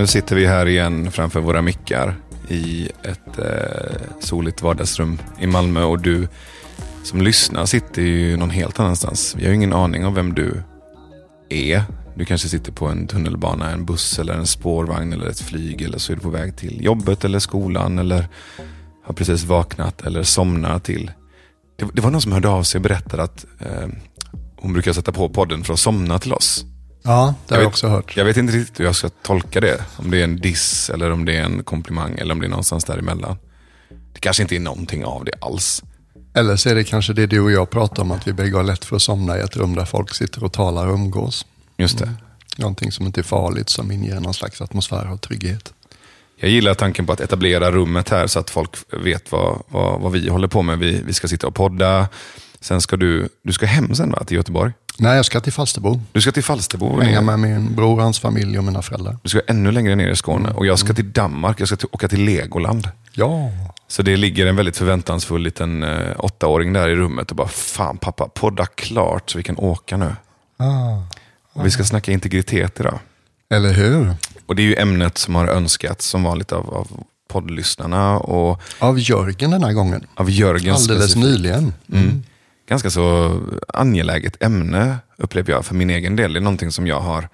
Nu sitter vi här igen framför våra mickar i ett eh, soligt vardagsrum i Malmö och du som lyssnar sitter ju någon helt annanstans. Vi har ju ingen aning om vem du är. Du kanske sitter på en tunnelbana, en buss eller en spårvagn eller ett flyg eller så är du på väg till jobbet eller skolan eller har precis vaknat eller somnat till. Det, det var någon som hörde av sig och berättade att eh, hon brukar sätta på podden för att somna till oss. Ja, det har jag vet, också hört. Jag vet inte riktigt hur jag ska tolka det. Om det är en diss eller om det är en komplimang eller om det är någonstans däremellan. Det kanske inte är någonting av det alls. Eller så är det kanske det du och jag pratar om, att vi bägge har lätt för att somna i ett rum där folk sitter och talar och umgås. Just det. Någonting som inte är farligt, som inger någon slags atmosfär av trygghet. Jag gillar tanken på att etablera rummet här så att folk vet vad, vad, vad vi håller på med. Vi, vi ska sitta och podda. Sen ska du, du ska hem sen va, till Göteborg? Nej, jag ska till Falsterbo. Du ska till Falsterbo. Hänga med min bror, hans familj och mina föräldrar. Du ska ännu längre ner i Skåne. Och jag ska till Danmark. Jag ska till, åka till Legoland. Ja, Så det ligger en väldigt förväntansfull liten eh, åttaåring där i rummet och bara, fan pappa, podda klart så vi kan åka nu. ah. Och vi ska snacka integritet idag. eller hur? Och det är ju ämnet som har önskats som vanligt av, av poddlyssnarna och Av Jörgen den här gången. av Jörgen Alldeles specifikt. nyligen. Mm. Ganska så angeläget ämne upplever jag för min egen del. Det är någonting som jag har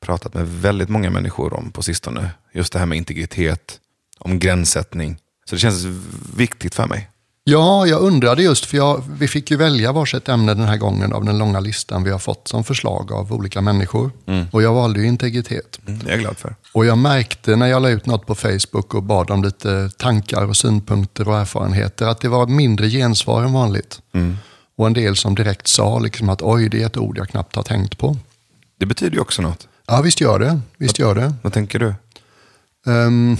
pratat med väldigt många människor om på sistone. Just det här med integritet, om gränssättning. Så det känns viktigt för mig. Ja, jag undrade just, för jag, vi fick ju välja varsitt ämne den här gången av den långa listan vi har fått som förslag av olika människor. Och jag valde ju integritet. Mm, det är jag glad för. Och jag märkte när jag la ut något på Facebook och bad om lite tankar och synpunkter och erfarenheter att det var mindre gensvar än vanligt. Och en del som direkt sa liksom att oj, det är ett ord jag knappt har tänkt på. Det betyder ju också något. Ja, visst gör det. Visst gör det. Vad tänker du? Ehm,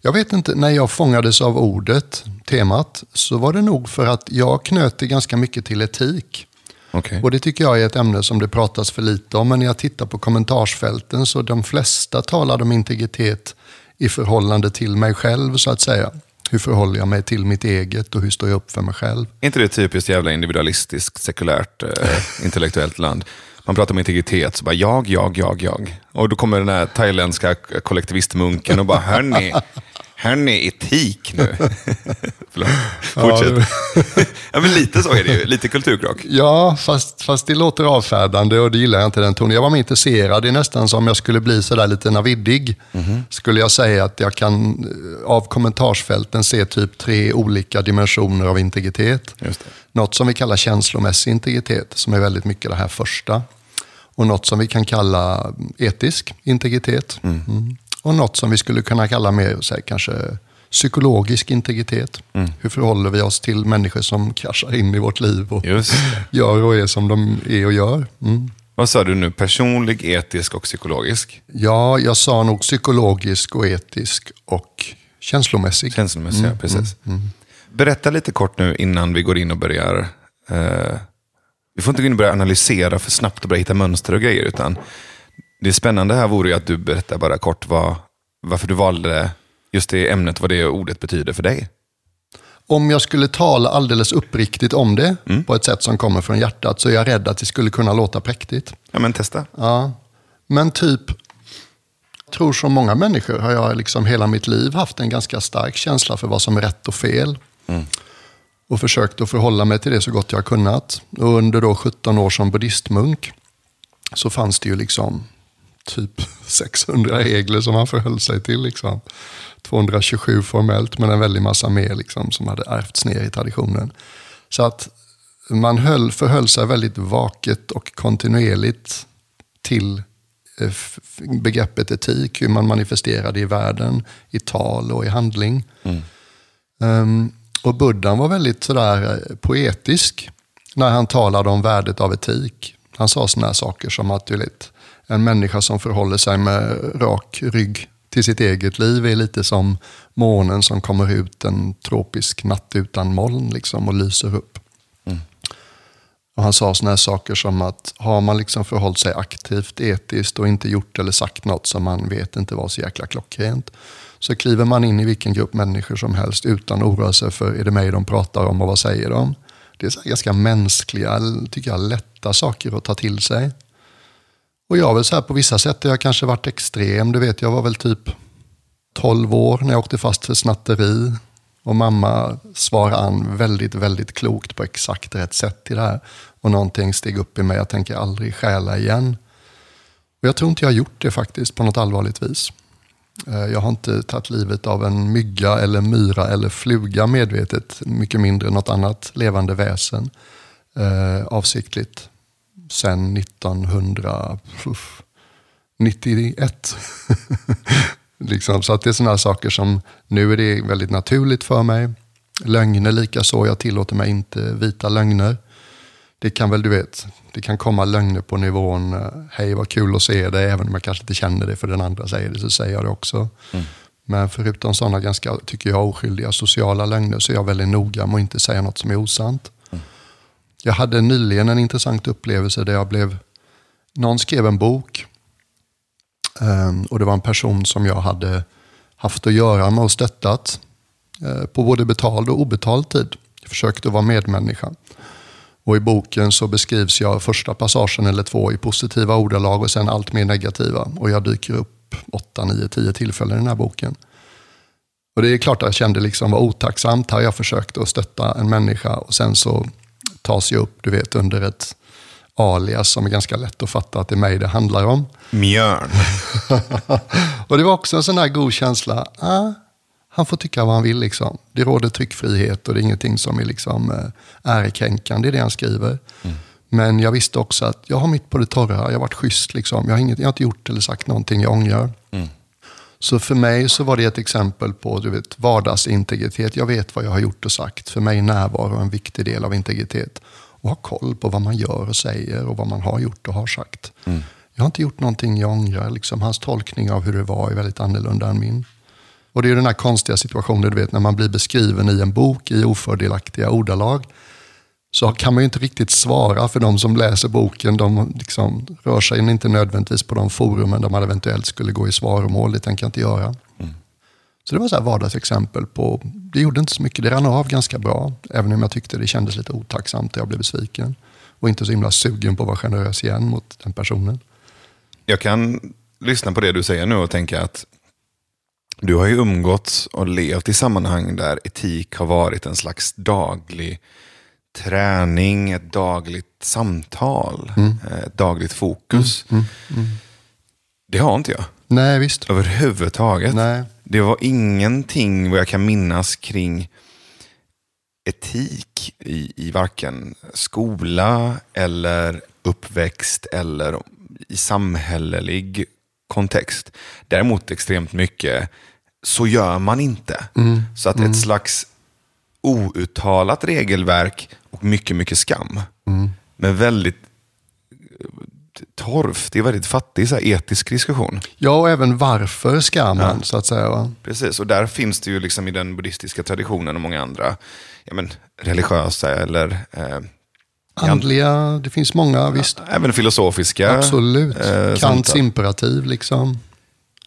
jag vet inte, när jag fångades av ordet, temat, så var det nog för att jag knöt det ganska mycket till etik. Okej. Och det tycker jag är ett ämne som det pratas för lite om. Men när jag tittar på kommentarsfälten så de flesta talar om integritet i förhållande till mig själv så att säga. Hur förhåller jag mig till mitt eget och hur står jag upp för mig själv? Är inte det typiskt jävla individualistiskt, sekulärt, eh, intellektuellt land? Man pratar om integritet, så bara jag, jag, jag, jag. Och då kommer den här thailändska kollektivistmunken och bara, hörni, hörni, etik nu. Fortsätt. Ja, men lite så är det ju, lite kulturkrock. Ja, fast, fast det låter avfärdande och det gillar jag inte den tonen. Jag var mer intresserad, det är nästan som om jag skulle bli sådär lite naviddig. Skulle jag säga att jag kan eh, av kommentarsfälten se typ tre olika dimensioner av integritet. Just det. Något som vi kallar känslomässig integritet, som är väldigt mycket det här första. Och något som vi kan kalla etisk integritet. Mm. Och något som vi skulle kunna kalla mer, så här, kanske psykologisk integritet. Hur förhåller vi oss till människor som kraschar in i vårt liv och gör och är som de är och gör? Mm. Vad sa du nu? Personlig, etisk och psykologisk? Ja, jag sa nog psykologisk och etisk och känslomässig. Känslomässiga, Mm, precis. Berätta lite kort nu innan vi går in och börjar. Eh, vi får inte gå in och börja analysera för snabbt och börja hitta mönster och grejer. Utan det spännande här vore ju att du berättar bara kort vad, varför du valde just det ämnet, vad det ordet betyder för dig. Om jag skulle tala alldeles uppriktigt om det på ett sätt som kommer från hjärtat så är jag rädd att det skulle kunna låta präktigt. Ja, men testa. Ja. Men typ, jag tror som många människor har jag liksom hela mitt liv haft en ganska stark känsla för vad som är rätt och fel. Och försökt att förhålla mig till det så gott jag har kunnat. Och under då 17 år som buddhistmunk så fanns det ju liksom typ 600 regler som man förhöll sig till. Liksom. 227 formellt, men en väldig massa mer liksom, som hade ärvts ner i traditionen. Så att man höll, förhöll sig väldigt vaket och kontinuerligt till eh, begreppet etik, hur man manifesterade i världen, i tal och i handling. Ehm, och Buddhan var väldigt sådär eh, poetisk när han talade om värdet av etik. Han sa sådana här saker som att du vet, en människa som förhåller sig med rak rygg till sitt eget liv är lite som månen som kommer ut en tropisk natt utan moln liksom, och lyser upp. Och han sa sådana här saker som att har man liksom förhållit sig aktivt, etiskt och inte gjort eller sagt något som man vet inte var så jäkla klockrent. Så kliver man in i vilken grupp människor som helst utan att oroa sig för är det mig de pratar om och vad säger de. Det är ganska mänskliga, tycker jag, lätta saker att ta till sig. Och jag har väl så här, på vissa sätt jag kanske varit extrem. Du vet, jag var väl typ 12 år när jag åkte fast för snatteri. Och mamma svarade an väldigt, väldigt klokt på exakt rätt sätt till det här. Och någonting steg upp i mig, jag tänker aldrig stjäla igen. Och jag tror inte jag har gjort det faktiskt på något allvarligt vis. Eh, jag har inte tagit livet av en mygga eller myra eller fluga medvetet, mycket mindre något annat levande väsen eh, avsiktligt sedan 1991. liksom, så att det är sådana saker som nu är det väldigt naturligt för mig. Lögner lika så, jag tillåter mig inte vita lögner. Det kan väl, du vet, det kan komma lögner på nivån, eh, hej vad kul att se dig, även om jag kanske inte känner det för den andra säger det, så säger jag det också. Mm. Men förutom sådana ganska, tycker jag, oskyldiga sociala lögner så är jag väldigt noga med att inte säga något som är osant. Jag hade nyligen en intressant upplevelse där jag blev, någon skrev en bok ehm, och det var en person som jag hade haft att göra med och stöttat eh, på både betald och obetald tid. Jag försökte vara medmänniska. Och i boken så beskrivs jag första passagen eller två i positiva ordalag och sen allt mer negativa. Och jag dyker upp åtta, nio, tio tillfällen i den här boken. Och det är klart att jag kände liksom vad otacksamt. Här jag försökt att stötta en människa och sen så tas jag upp, du vet, under ett alias som är ganska lätt att fatta att det är mig det handlar om. Mjörn. och det var också en sån här god känsla. Ah, han får tycka vad han vill. Liksom. Det råder tryckfrihet och det är ingenting som är liksom, eh, ärekränkande i det han skriver. Mm. Men jag visste också att jag har mitt på det torra. Jag har varit schysst. Liksom. Jag, har inget, jag har inte gjort eller sagt någonting jag ångrar. Mm. Så för mig så var det ett exempel på du vet, vardagsintegritet. Jag vet vad jag har gjort och sagt. För mig är närvaro en viktig del av integritet. Och ha koll på vad man gör och säger och vad man har gjort och har sagt. Mm. Jag har inte gjort någonting jag ångrar. Liksom, hans tolkning av hur det var är väldigt annorlunda än min. Och det är den här konstiga situationen, du vet när man blir beskriven i en bok i ofördelaktiga ordalag. Så kan man ju inte riktigt svara för de som läser boken. De liksom rör sig inte nödvändigtvis på de forumen där man eventuellt skulle gå i svaromål. Det tänker jag inte göra. Mm. Så det var så här vardagsexempel på, det gjorde inte så mycket, det rann av ganska bra. Även om jag tyckte det kändes lite otacksamt och jag blev besviken. Och inte så himla sugen på att vara generös igen mot den personen. Jag kan lyssna på det du säger nu och tänka att du har ju umgåtts och levt i sammanhang där etik har varit en slags daglig träning, ett dagligt samtal, mm. Eh, ett dagligt fokus. Mm, mm, mm, det har inte jag. Nej, visst. Överhuvudtaget. Nej. Det var ingenting vad jag kan minnas kring etik i, i varken skola eller uppväxt eller i samhällelig kontext. Däremot extremt mycket så gör man inte. Mm. Så att mm. ett slags outtalat regelverk och mycket, mycket skam. Mm. Men väldigt eh, torftig, väldigt fattig så här, etisk diskussion. Ja, och även varför ska man, ja. så att säga. Va? Precis, och där finns det ju liksom i den buddhistiska traditionen och många andra ja, men, religiösa eller eh, Andliga, det finns många, visst. Även filosofiska. Absolut. Eh, Kants imperativ, liksom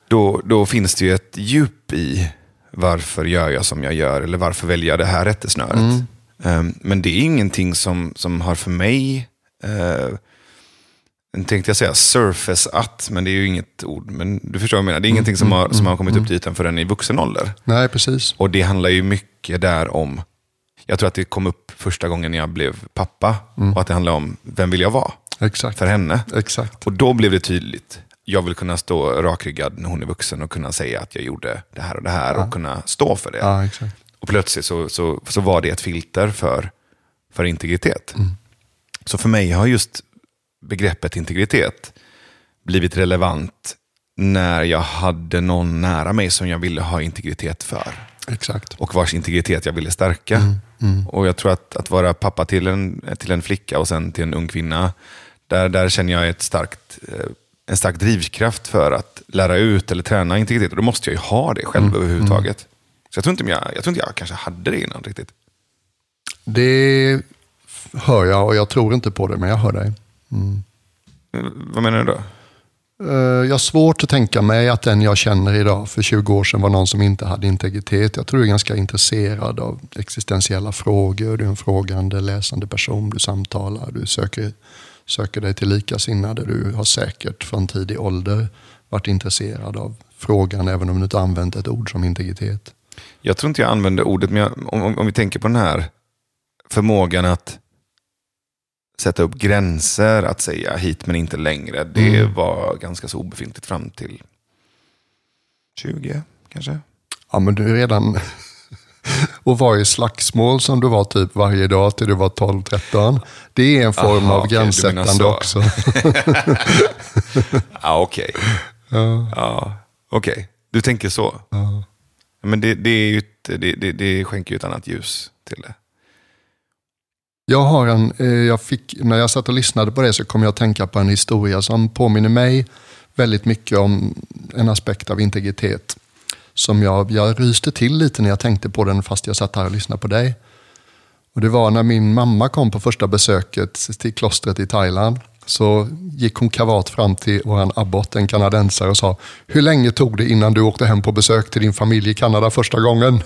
då, då finns det ju ett djup i varför gör jag som jag gör eller varför väljer jag det här rättesnöret. Mm. Um, men det är ingenting som, som har för mig, uh, tänkte jag säga surface att, men det är ju inget ord. Men du förstår vad jag menar. Det är ingenting som, mm, har, som mm, har kommit upp mm. till ytan förrän i vuxen ålder. Nej, precis. Och det handlar ju mycket där om, jag tror att det kom upp första gången jag blev pappa. Mm. Och att det handlar om, vem vill jag vara? Exakt. För henne. Exakt. Och då blev det tydligt jag vill kunna stå rakryggad när hon är vuxen och kunna säga att jag gjorde det här och det här ja. och kunna stå för det. Ja, och plötsligt så, så, så var det ett filter för, för integritet. Mm. Så för mig har just begreppet integritet blivit relevant när jag hade någon nära mig som jag ville ha integritet för. Exakt. Och vars integritet jag ville stärka. Mm, mm. Och jag tror att, att vara pappa till en, till en flicka och sen till en ung kvinna, där, där känner jag ett starkt eh, en stark drivkraft för att lära ut eller träna integritet. Och då måste jag ju ha det själv mm. överhuvudtaget. Mm. Så jag tror, inte jag, jag tror inte jag kanske hade det innan riktigt. Det hör jag och jag tror inte på det, men jag hör dig. Mm. Vad menar du då? Eh, jag har svårt att tänka mig att den jag känner idag för 20 år sedan var någon som inte hade integritet. Jag tror du är ganska intresserad av existentiella frågor. Du är en frågande, läsande person. Du samtalar, du söker söker dig till likasinnade. Du har säkert från tidig ålder varit intresserad av frågan, även om du inte använt ett ord som integritet. Jag tror inte jag använder ordet, men jag, om, om vi tänker på den här förmågan att sätta upp gränser, att säga hit men inte längre. Det Mm. var ganska så obefintligt fram till 20 kanske. Ja, men du är redan... Och vara i slagsmål som du var typ varje dag till du var 12-13. Det är en form Aha, av menar gränssättande så. också. Ja, okej. Ja, Ja, okej. Du tänker så. ja. Men det, det, är ett, det, det, det skänker ju ett annat ljus till det. Jag har en, eh, jag fick, när jag satt och lyssnade på det så kom jag att tänka på en historia som påminner mig väldigt mycket om en aspekt av integritet. Som jag, jag ryste till lite när jag tänkte på den fast jag satt här och lyssnade på dig. Och Det var när min mamma kom på första besöket till klostret i Thailand. Så gick hon kavat fram till vår abbot, en kanadensare, och sa Hur länge tog det innan du åkte hem på besök till din familj i Kanada första gången?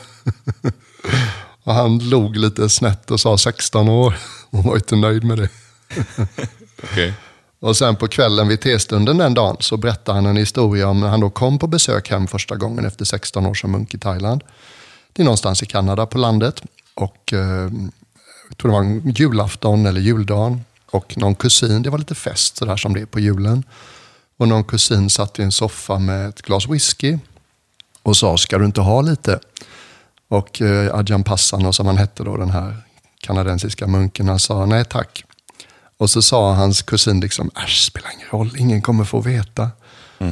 och han log lite snett och sa 16 år. Hon var inte nöjd med det. okay. Och sen på kvällen vid testunden den dagen så berättade han en historia om när han då kom på besök hem första gången efter 16 år som munk i Thailand. Det är någonstans i Kanada på landet. Och eh, jag tror det var en julafton eller juldagen. Och någon kusin, det var lite fest sådär som det är på julen. Och någon kusin satt i en soffa med ett glas whisky och sa, ska du inte ha lite? Och eh, Adjan Passano, som han hette då, den här kanadensiska munken, han sa nej tack. Och så sa hans kusin liksom, äsch, spelar ingen roll, ingen kommer få veta.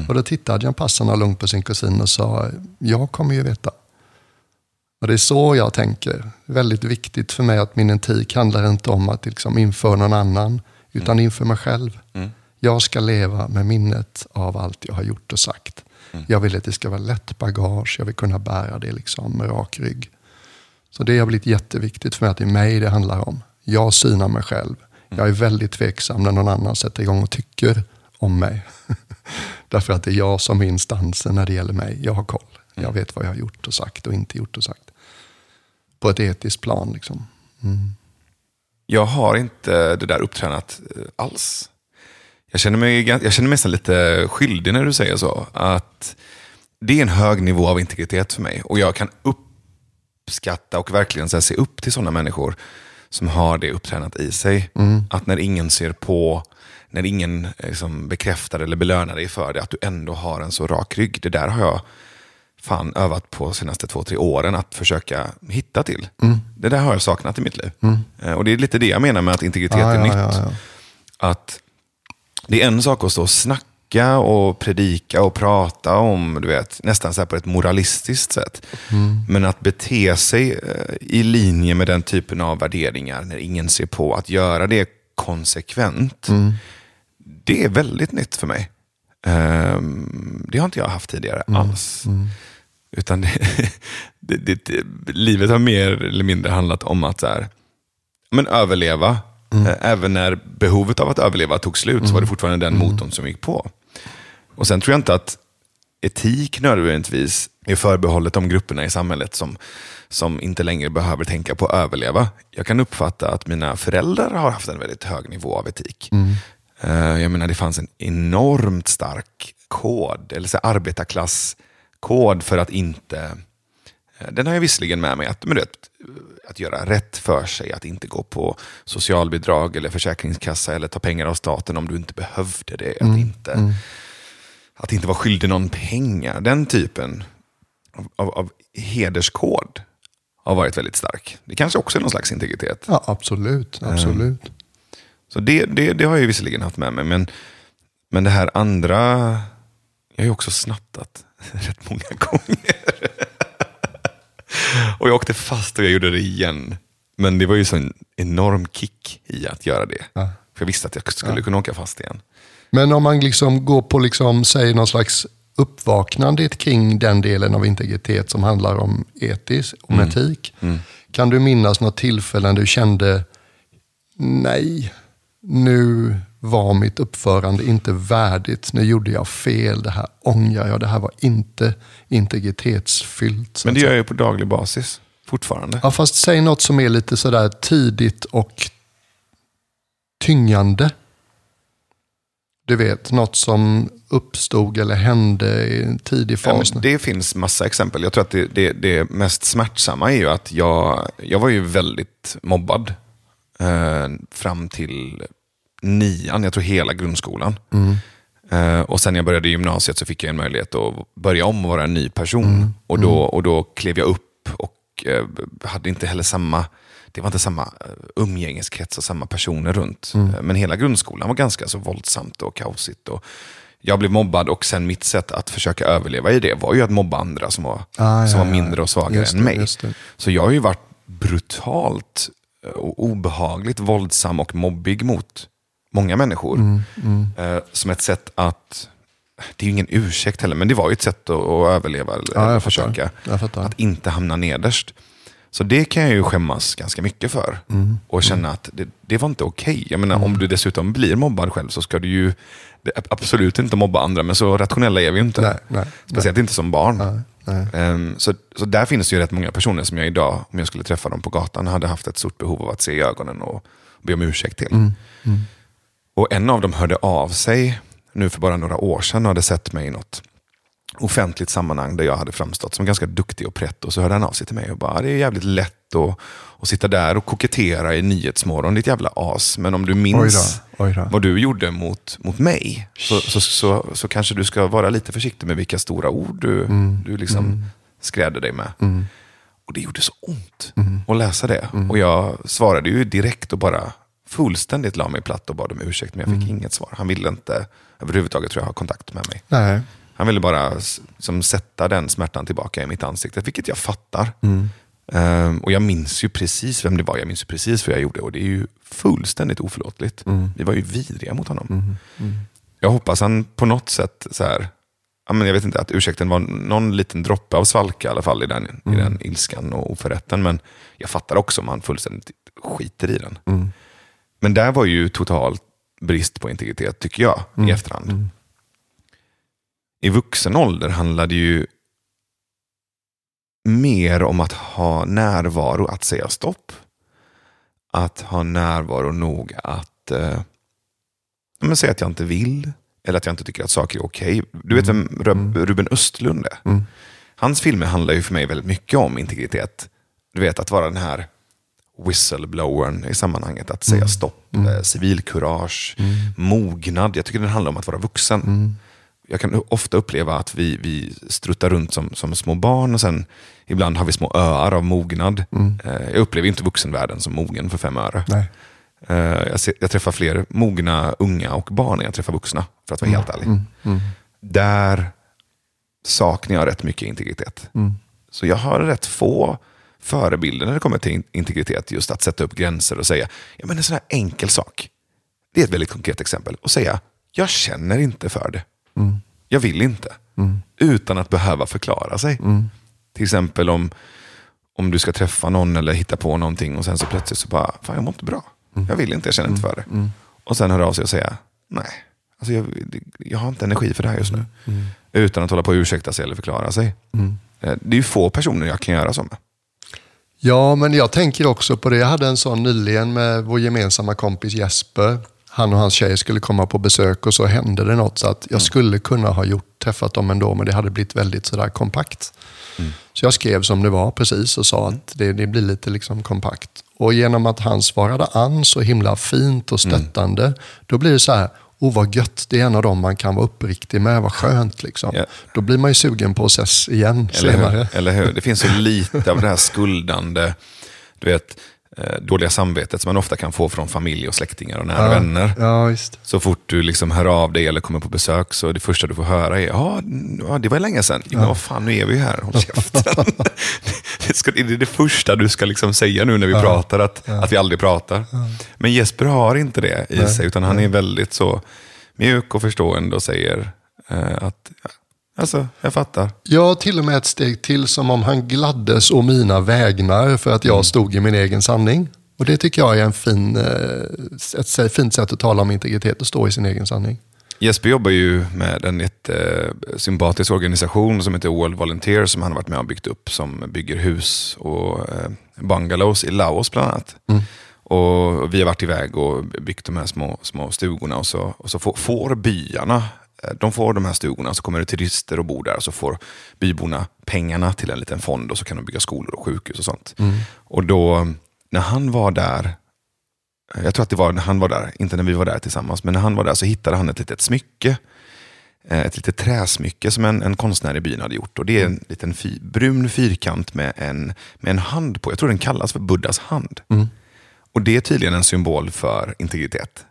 Och då tittade Adjan Passano lugnt på sin kusin och sa, jag kommer ju veta. Och det är så jag tänker. Väldigt viktigt för mig att min etik handlar inte om att liksom införa någon annan, utan inför mig själv. Mm. Jag ska leva med minnet av allt jag har gjort och sagt. Jag vill att det ska vara lätt bagage, jag vill kunna bära det liksom med rak rygg. Så det har blivit jätteviktigt för mig att det är mig det handlar om. Jag synar mig själv. Jag är väldigt tveksam när någon annan sätter igång och tycker om mig. Därför att det är jag som är instansen när det gäller mig. Jag har koll. Jag vet vad jag har gjort och sagt och inte gjort och sagt. På ett etiskt plan. Liksom. Jag har inte det där upptränat eh, alls. Jag känner mig, jag känner mig nästan lite skyldig när du säger så. Att det är en hög nivå av integritet för mig. Och jag kan uppskatta och verkligen så se upp till sådana människor som har det upptränat i sig. Att när ingen ser på, när ingen liksom, bekräftar eller belönar dig för det, att du ändå har en så rak rygg. Det där har jag fan övat på de senaste två, tre åren att försöka hitta till. Det där har jag saknat i mitt liv. Eh, Och det är lite det jag menar med att integritet Ja, är ja, nytt. ja, ja. Att det är en sak att stå och snacka och predika och prata om, du vet, nästan så här på ett moralistiskt sätt. Men att bete sig eh, i linje med den typen av värderingar när ingen ser på, att göra det konsekvent, det är väldigt nytt för mig. Ehm, det har inte jag haft tidigare alls. Utan det, det, det, det, livet har mer eller mindre handlat om att så här, men överleva. Eh, Även när behovet av att överleva tog slut så var det fortfarande den motorn som gick på. Och Sen tror jag inte att etik nödvändigtvis är förbehållet de grupperna i samhället som, som inte längre behöver tänka på att överleva. Jag kan uppfatta att mina föräldrar har haft en väldigt hög nivå av etik. Eh, Jag menar, det fanns en enormt stark kod, eller så arbetarklasskod för att inte... eh, Den har jag visserligen med mig, att, men du vet, att göra rätt för sig, att inte gå på socialbidrag eller försäkringskassa eller ta pengar av staten om du inte behövde det. Att, inte, att inte vara skyldig någon pengar. Den typen av, av, hederskod har varit väldigt stark. Det kanske också är någon slags integritet. Ja, absolut. absolut. Så det, det, det har jag visserligen haft med mig. Men, men det här andra, jag har ju också snattat rätt många gånger. och jag åkte fast och jag gjorde det igen. Men det var ju så en enorm kick i att göra det. Ja. För jag visste att jag skulle kunna åka fast igen. Men om man liksom går på, liksom, säg någon slags uppvaknande kring den delen av integritet som handlar om etisk, om etik. Kan du minnas något tillfälle när du kände, nej, nu var mitt uppförande inte värdigt. Nu gjorde jag fel, det här ångrar jag, det här var inte integritetsfyllt. Men det gör jag ju på daglig basis fortfarande. Ja, fast säg något som är lite sådär tidigt och tyngande. Du vet, något som uppstod eller hände i en tidig Ja, fas? men det finns massa exempel. Jag tror att det, det, det mest smärtsamma är ju att jag, jag var ju väldigt mobbad eh, fram till nian, jag tror hela grundskolan. Eh, och sen när jag började gymnasiet så fick jag en möjlighet att börja om och vara en ny person. Och, då, och då klev jag upp och eh, hade inte heller samma det var inte samma eh, umgängeskrets och samma personer runt. Eh, Men hela grundskolan var ganska så våldsamt och kaosigt. Och jag blev mobbad och sen mitt sätt att försöka överleva i det var ju att mobba andra som var, Ah, som ja, var mindre och svagare Just än det, mig. det. Så jag har ju varit brutalt och obehagligt våldsam och mobbig mot många människor. Mm, Eh, som ett sätt att, det är ju ingen ursäkt heller, men det var ju ett sätt att, att överleva. Eller Ja, jag försöka. Jag. Att inte hamna nederst. Så det kan jag ju skämmas ganska mycket för. Mm. Och känna att det, det var inte okej. Jag menar, om du dessutom blir mobbad själv så ska du ju absolut inte mobba andra, men så rationella är vi ju inte. Nej, nej, Speciellt inte som barn. Nej, nej. Ehm, så, så där finns det ju rätt många personer som jag idag, om jag skulle träffa dem på gatan, hade haft ett stort behov av att se i ögonen och be om ursäkt till. Mm, Och en av dem hörde av sig nu för bara några år sedan och hade sett mig i något offentligt sammanhang där jag hade framstått som ganska duktig och pretto. Så hörde han av sig till mig och bara, det är jävligt lätt att, att sitta där och kokettera i Nyhetsmorgon, ditt jävla as. Men om du minns Oj då, oj då. vad du gjorde mot, mot mig, så, så, så, så kanske du ska vara lite försiktig med vilka stora ord du, Mm. du liksom skräder dig med. Och det gjorde så ont Mm. att läsa det. Och jag svarade ju direkt och bara fullständigt la mig platt och bad om ursäkt, men jag Mm. fick inget svar. Han ville inte överhuvudtaget tror jag ha kontakt med mig. Nej. Han ville bara som, sätta den smärtan tillbaka i mitt ansikte, vilket jag fattar. Mm. Ehm, och jag minns ju precis vem det var, jag minns ju precis vad jag gjorde och det är ju fullständigt oförlåtligt. Mm. Vi var ju vidriga mot honom. Jag hoppas han på något sätt, så här, jag vet inte, att ursäkten var någon liten droppe av svalka i alla fall i den, Mm. i den ilskan och oförrätten. Men jag fattar också om han fullständigt skiter i den. Mm. Men där var ju totalt brist på integritet, tycker jag, Mm. i efterhand. I vuxen ålder handlade ju mer om att ha närvaro, att säga stopp. Att ha närvaro nog att eh, men säga att jag inte vill. Eller att jag inte tycker att saker är okej. Du vet vem Rub- Ruben Östlund är? Mm. Hans filmer handlar ju för mig väldigt mycket om integritet. Du vet, att vara den här whistleblowern i sammanhanget. Att säga stopp, eh, civilkurage, mognad. Jag tycker den handlar om att vara vuxen. Jag kan ofta uppleva att vi, vi struttar runt som, som små barn och sen ibland har vi små öar av mognad. Eh, Jag upplever inte vuxenvärlden som mogen för fem öre. Nej. Eh, Jag, ser, jag träffar fler mogna unga och barn än jag träffar vuxna, för att vara helt ärlig. Där saknar jag rätt mycket integritet. Så jag har rätt få förebilder när det kommer till in- integritet. Just att sätta upp gränser och säga, ja men en sån här enkel sak. Det är ett väldigt konkret exempel. Och säga, jag känner inte för det. Jag vill inte. Utan att behöva förklara sig. Till exempel om, om du ska träffa någon eller hitta på någonting och sen så plötsligt så bara, fan jag mår inte bra. Jag vill inte, jag känner inte för det. Och sen hör av sig och säga, nej, alltså jag, jag har inte energi för det här just nu. Utan att hålla på och ursäkta sig eller förklara sig. Eh, Det är ju få personer jag kan göra så med. Ja, men jag tänker också på det. Jag hade en sån nyligen med vår gemensamma kompis Jesper. Han och hans tjej skulle komma på besök och så hände det något. Så att jag skulle kunna ha gjort, träffat dem ändå, men det hade blivit väldigt sådär kompakt. Så jag skrev som det var precis och sa att det, det blir lite liksom kompakt. Och genom att han svarade an så himla fint och stöttande, då blir det så här, oh vad gött, det är en av dem man kan vara uppriktig med, vad skönt liksom. Ja. Då blir man ju sugen på att ses igen Eller senare. hur? Eller hur? Det finns så lite av det här skuldande, du vet, dåliga samvetet som man ofta kan få från familj och släktingar och nära vänner. Ja. Så fort du liksom hör av dig eller kommer på besök så det första du får höra är ja, ja det var länge sedan. Jo, men vad fan, nu är vi ju här. Håll käften. det, ska, det är det första du ska liksom säga nu när vi pratar, att, att vi aldrig pratar. Men Jesper har inte det i sig, utan han är väldigt så mjuk och förstående och säger eh, att ja, alltså, jag fattar. Ja, till och med ett steg till som om han gladdes å mina vägnar för att jag stod i min egen sanning. Och det tycker jag är en fin, eh, ett fint sätt att tala om integritet, att stå i sin egen sanning. Jesper jobbar ju med en jättesympatisk organisation som heter World Volunteer som han har varit med och byggt upp som bygger hus och eh, bungalows i Laos bland annat. Och vi har varit iväg och byggt de här små, små stugorna och så, och så får, får byarna eh, de får de här stugorna, så kommer det turister och bor där så får byborna pengarna till en liten fond och så kan de bygga skolor och sjukhus och sånt. Och då, när han var där, eh, jag tror att det var när han var där, inte när vi var där tillsammans, men när han var där så hittade han ett litet smycke eh, ett litet träsmycke som en, en konstnär i byn hade gjort. Och Det är en liten fy, brun fyrkant med en, med en hand på. Jag tror den kallas för Buddhas hand. Och Det är tydligen en symbol för integritet.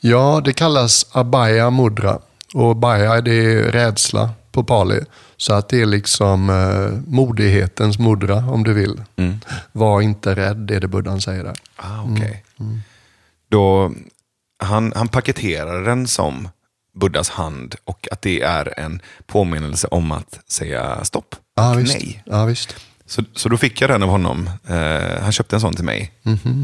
Ja, det kallas abaya mudra. Och baya det är rädsla på pali. Så att det är liksom eh, modighetens mudra om du vill. Var inte rädd, det är det buddhan säger där. Ah, okej. Då, han, han paketerar den som Buddhas hand och att det är en påminnelse om att säga stopp och visst. nej. Ja, visst. Så, så då fick jag den av honom. Eh, han köpte en sån till mig.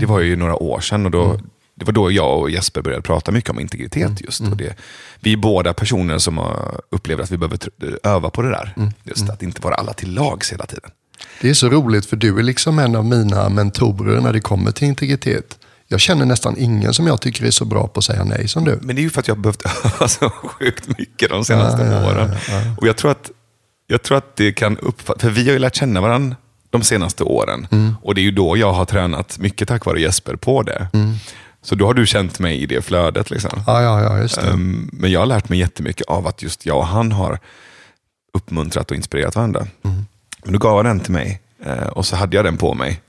Det var ju några år sedan och då, det var då jag och Jesper började prata mycket om integritet. just. Och det, vi är båda personer som har upplevt att vi behöver öva på det där. Just att inte vara alla till lags hela tiden. Det är så roligt för du är liksom en av mina mentorer när det kommer till integritet. Jag känner nästan ingen som jag tycker är så bra på att säga nej som du. Men det är ju för att jag har behövt öva så sjukt mycket de senaste Ja, ja, ja, åren. Och jag tror, att, jag tror att det kan uppfattas, för vi har ju lärt känna varandra de senaste åren. Mm. Och det är ju då jag har tränat mycket tack vare Jesper på det. Mm. Så då har du känt mig i det flödet. Liksom. Ja, ja, ja, just. Ehm, Men jag har lärt mig jättemycket av att just jag och han har uppmuntrat och inspirerat varandra. Mm. Men då gav han den till mig eh, och så hade jag den på mig.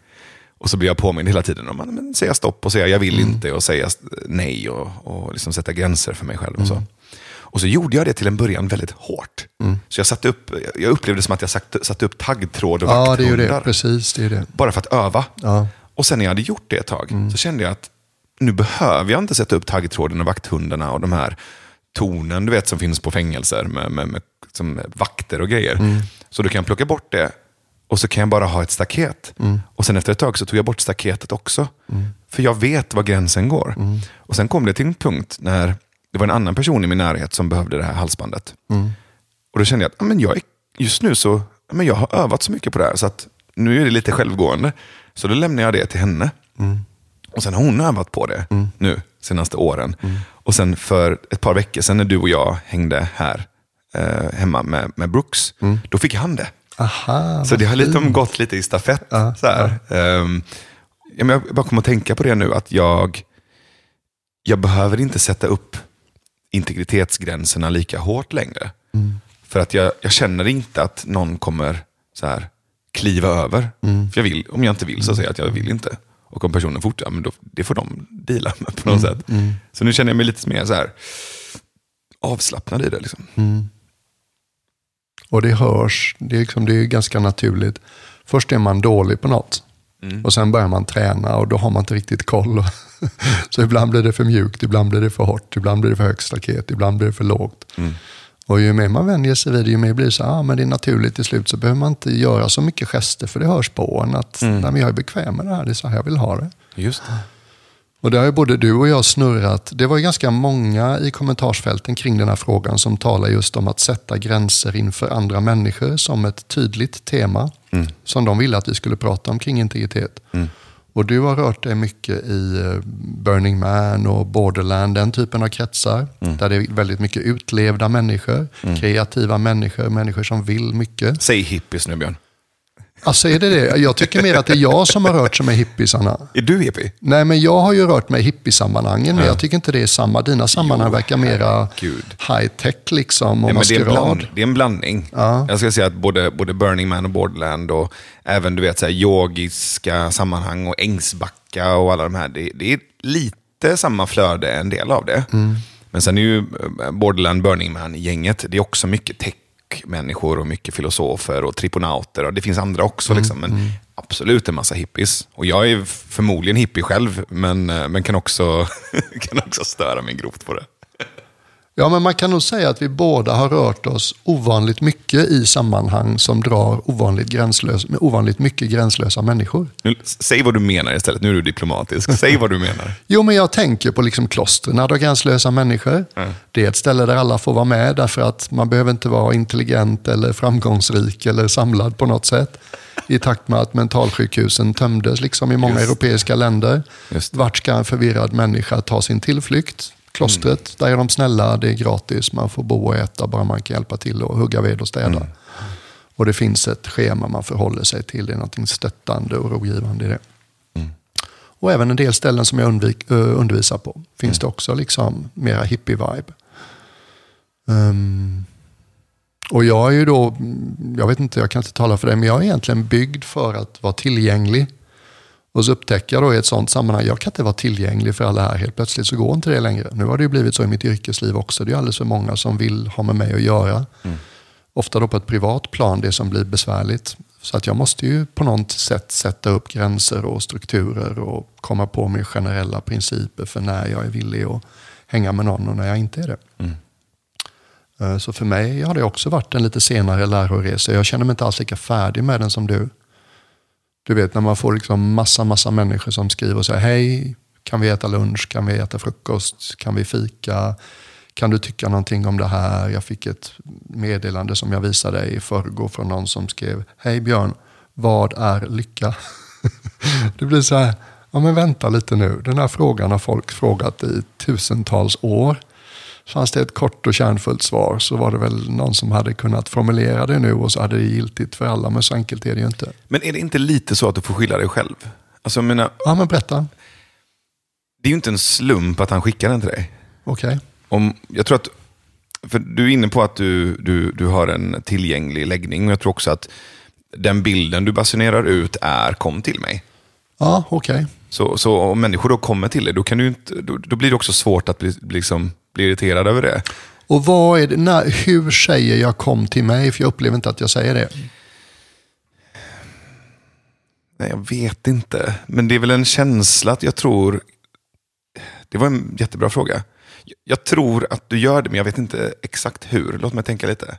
Och så blev jag påmind hela tiden om att säga stopp och säga jag vill Mm. inte och säga nej och, och liksom sätta gränser för mig själv. Och, Mm. så. och så gjorde jag det till en början väldigt hårt. Så jag, satte upp, jag upplevde det som att jag satte, satte upp taggtråd och Ja, det är det. Precis, det är det. Bara för att öva. Ja. Mm. Och sen när jag hade gjort det ett tag så kände jag att nu behöver jag inte sätta upp taggtråden och vakthundarna och de här tornen du vet, som finns på fängelser med, med, med som vakter och grejer. Mm. Så då kan plocka bort det och så kan jag bara ha ett staket. Mm. Och sen efter ett tag så tog jag bort staketet också. För jag vet var gränsen går. Mm. Och sen kom det till en punkt när det var en annan person i min närhet som behövde det här halsbandet. Mm. Och då kände jag att men jag är, just nu så men jag har övat så mycket på det här så att nu är det lite självgående. Så då lämnar jag det till henne. Och sen har hon övat på det nu, senaste åren. Och sen för ett par veckor sedan när du och jag hängde här eh, hemma med, med Brooks, då fick han det. Aha, Så det har vad lite fint. om gått lite i stafett. Ja, så här. Ja, men jag bara kommer att tänka på det nu, att jag, jag behöver inte sätta upp integritetsgränserna lika hårt längre. För att jag, jag känner inte att någon kommer så här, kliva över. För jag vill, om jag inte vill så säger jag att jag vill inte. Och om personen fortsätter, men då, det får de deala med på något sätt. Så nu känner jag mig lite mer så här avslappnad i det. Liksom. Och det hörs, det är, liksom, det är ganska naturligt. Först är man dålig på något. Och sen börjar man träna och då har man inte riktigt koll. så ibland blir det för mjukt, ibland blir det för hårt, ibland blir det för högt staket, ibland blir det för lågt. Och ju mer man vänjer sig vid det, ju mer blir det så ah, men det är naturligt till slut. Så behöver man inte göra så mycket gester för det hörs på en att nej, men jag är bekväm med det här, det är så här jag vill ha det. Just det. Och där har ju både du och jag snurrat. Det var ju ganska många i kommentarsfälten kring den här frågan som talar just om att sätta gränser inför andra människor som ett tydligt tema. Som de ville att vi skulle prata om kring integritet. Och du har rört dig mycket i eh, Burning Man och Borderland, den typen av kretsar. Där det är väldigt mycket utlevda människor, kreativa människor, människor som vill mycket. Säg hippies nu Björn. Alltså är det det? Jag tycker mer att det är jag som har rört sig med hippisarna. Är du hippie? Nej, men jag har ju rört mig i hippiesammanhangen, men jag tycker inte det är samma. Dina sammanhang verkar mera high-tech liksom och Ja, men det, är bland, det är en blandning. Jag ska säga att både, både Burning Man och Borderland och även du vet, så här, yogiska sammanhang och Ängsbacka och alla de här. Det, det är lite samma flöde, en del av det. Men sen är ju eh, Borderland, Burning Man-gänget, det är också mycket tech-människor och mycket filosofer och triponauter. Och det finns andra också, liksom, men absolut en massa hippies. Och jag är förmodligen hippie själv, men, eh, men kan, också, kan också störa mig grovt på det. Ja, men man kan nog säga att vi båda har rört oss ovanligt mycket i sammanhang som drar ovanligt, gränslös, ovanligt mycket gränslösa människor. Säg vad du menar istället. Nu är du diplomatisk. Säg vad du menar. Jo, men jag tänker på liksom klostren av gränslösa människor. Mm. Det är ett ställe där alla får vara med därför att man behöver inte vara intelligent eller framgångsrik eller samlad på något sätt. I takt med att mentalsjukhusen tömdes liksom i många Just. europeiska länder. Just. Vart ska en förvirrad människa ta sin tillflykt? Klostret, där är de snälla, det är gratis, man får bo och äta bara man kan hjälpa till och hugga ved och städa. Och det finns ett schema man förhåller sig till, det är något stöttande och rogivande i det. Och även en del ställen som jag undvik, eh, undervisar på finns det också liksom mera hippie-vibe. Ehm, och jag är ju då, mm, jag vet inte, jag kan inte tala för det, men jag är egentligen byggd för att vara tillgänglig. Och så upptäcker jag då i ett sånt sammanhang, jag kan inte vara tillgänglig för alla här. Helt plötsligt så går inte det längre. Nu har det ju blivit så i mitt yrkesliv också. Det är alldeles för många som vill ha med mig att göra. Ofta då på ett privat plan, det som blir besvärligt. Så att jag måste ju på något sätt sätta upp gränser och strukturer och komma på med generella principer för när jag är villig att hänga med någon och när jag inte är det. Eh, Så för mig har det också varit en lite senare läroresa. Jag känner mig inte alls lika färdig med den som du. Du vet när man får liksom massa, massa människor som skriver och säger hej, kan vi äta lunch, kan vi äta frukost, kan vi fika, kan du tycka någonting om det här? Jag fick ett meddelande som jag visade dig i förrgår från någon som skrev, hej Björn, vad är lycka? det blir så här, ja men vänta lite nu, den här frågan har folk frågat i tusentals år. Fanns det ett kort och kärnfullt svar så var det väl någon som hade kunnat formulera det nu och så hade det giltigt för alla, men så enkelt är det ju inte. Men är det inte lite så att du får skylla dig själv? Alltså, menar, Ja, men berätta. det är ju inte en slump att han skickar den till dig. Okej. Om, jag tror att, för du är inne på att du, du, du har en tillgänglig läggning. Och jag tror också att den bilden du basunerar ut är kom till mig. Ja, okej. Så, så om människor då kommer till dig, då, kan du inte, då, då blir det också svårt att bli, liksom, bli irriterad över det. Och vad är det, när, hur säger jag kom till mig? För jag upplever inte att jag säger det. Nej, jag vet inte. Men det är väl en känsla att jag tror... Det var en jättebra fråga. Jag tror att du gör det, men jag vet inte exakt hur. Låt mig tänka lite.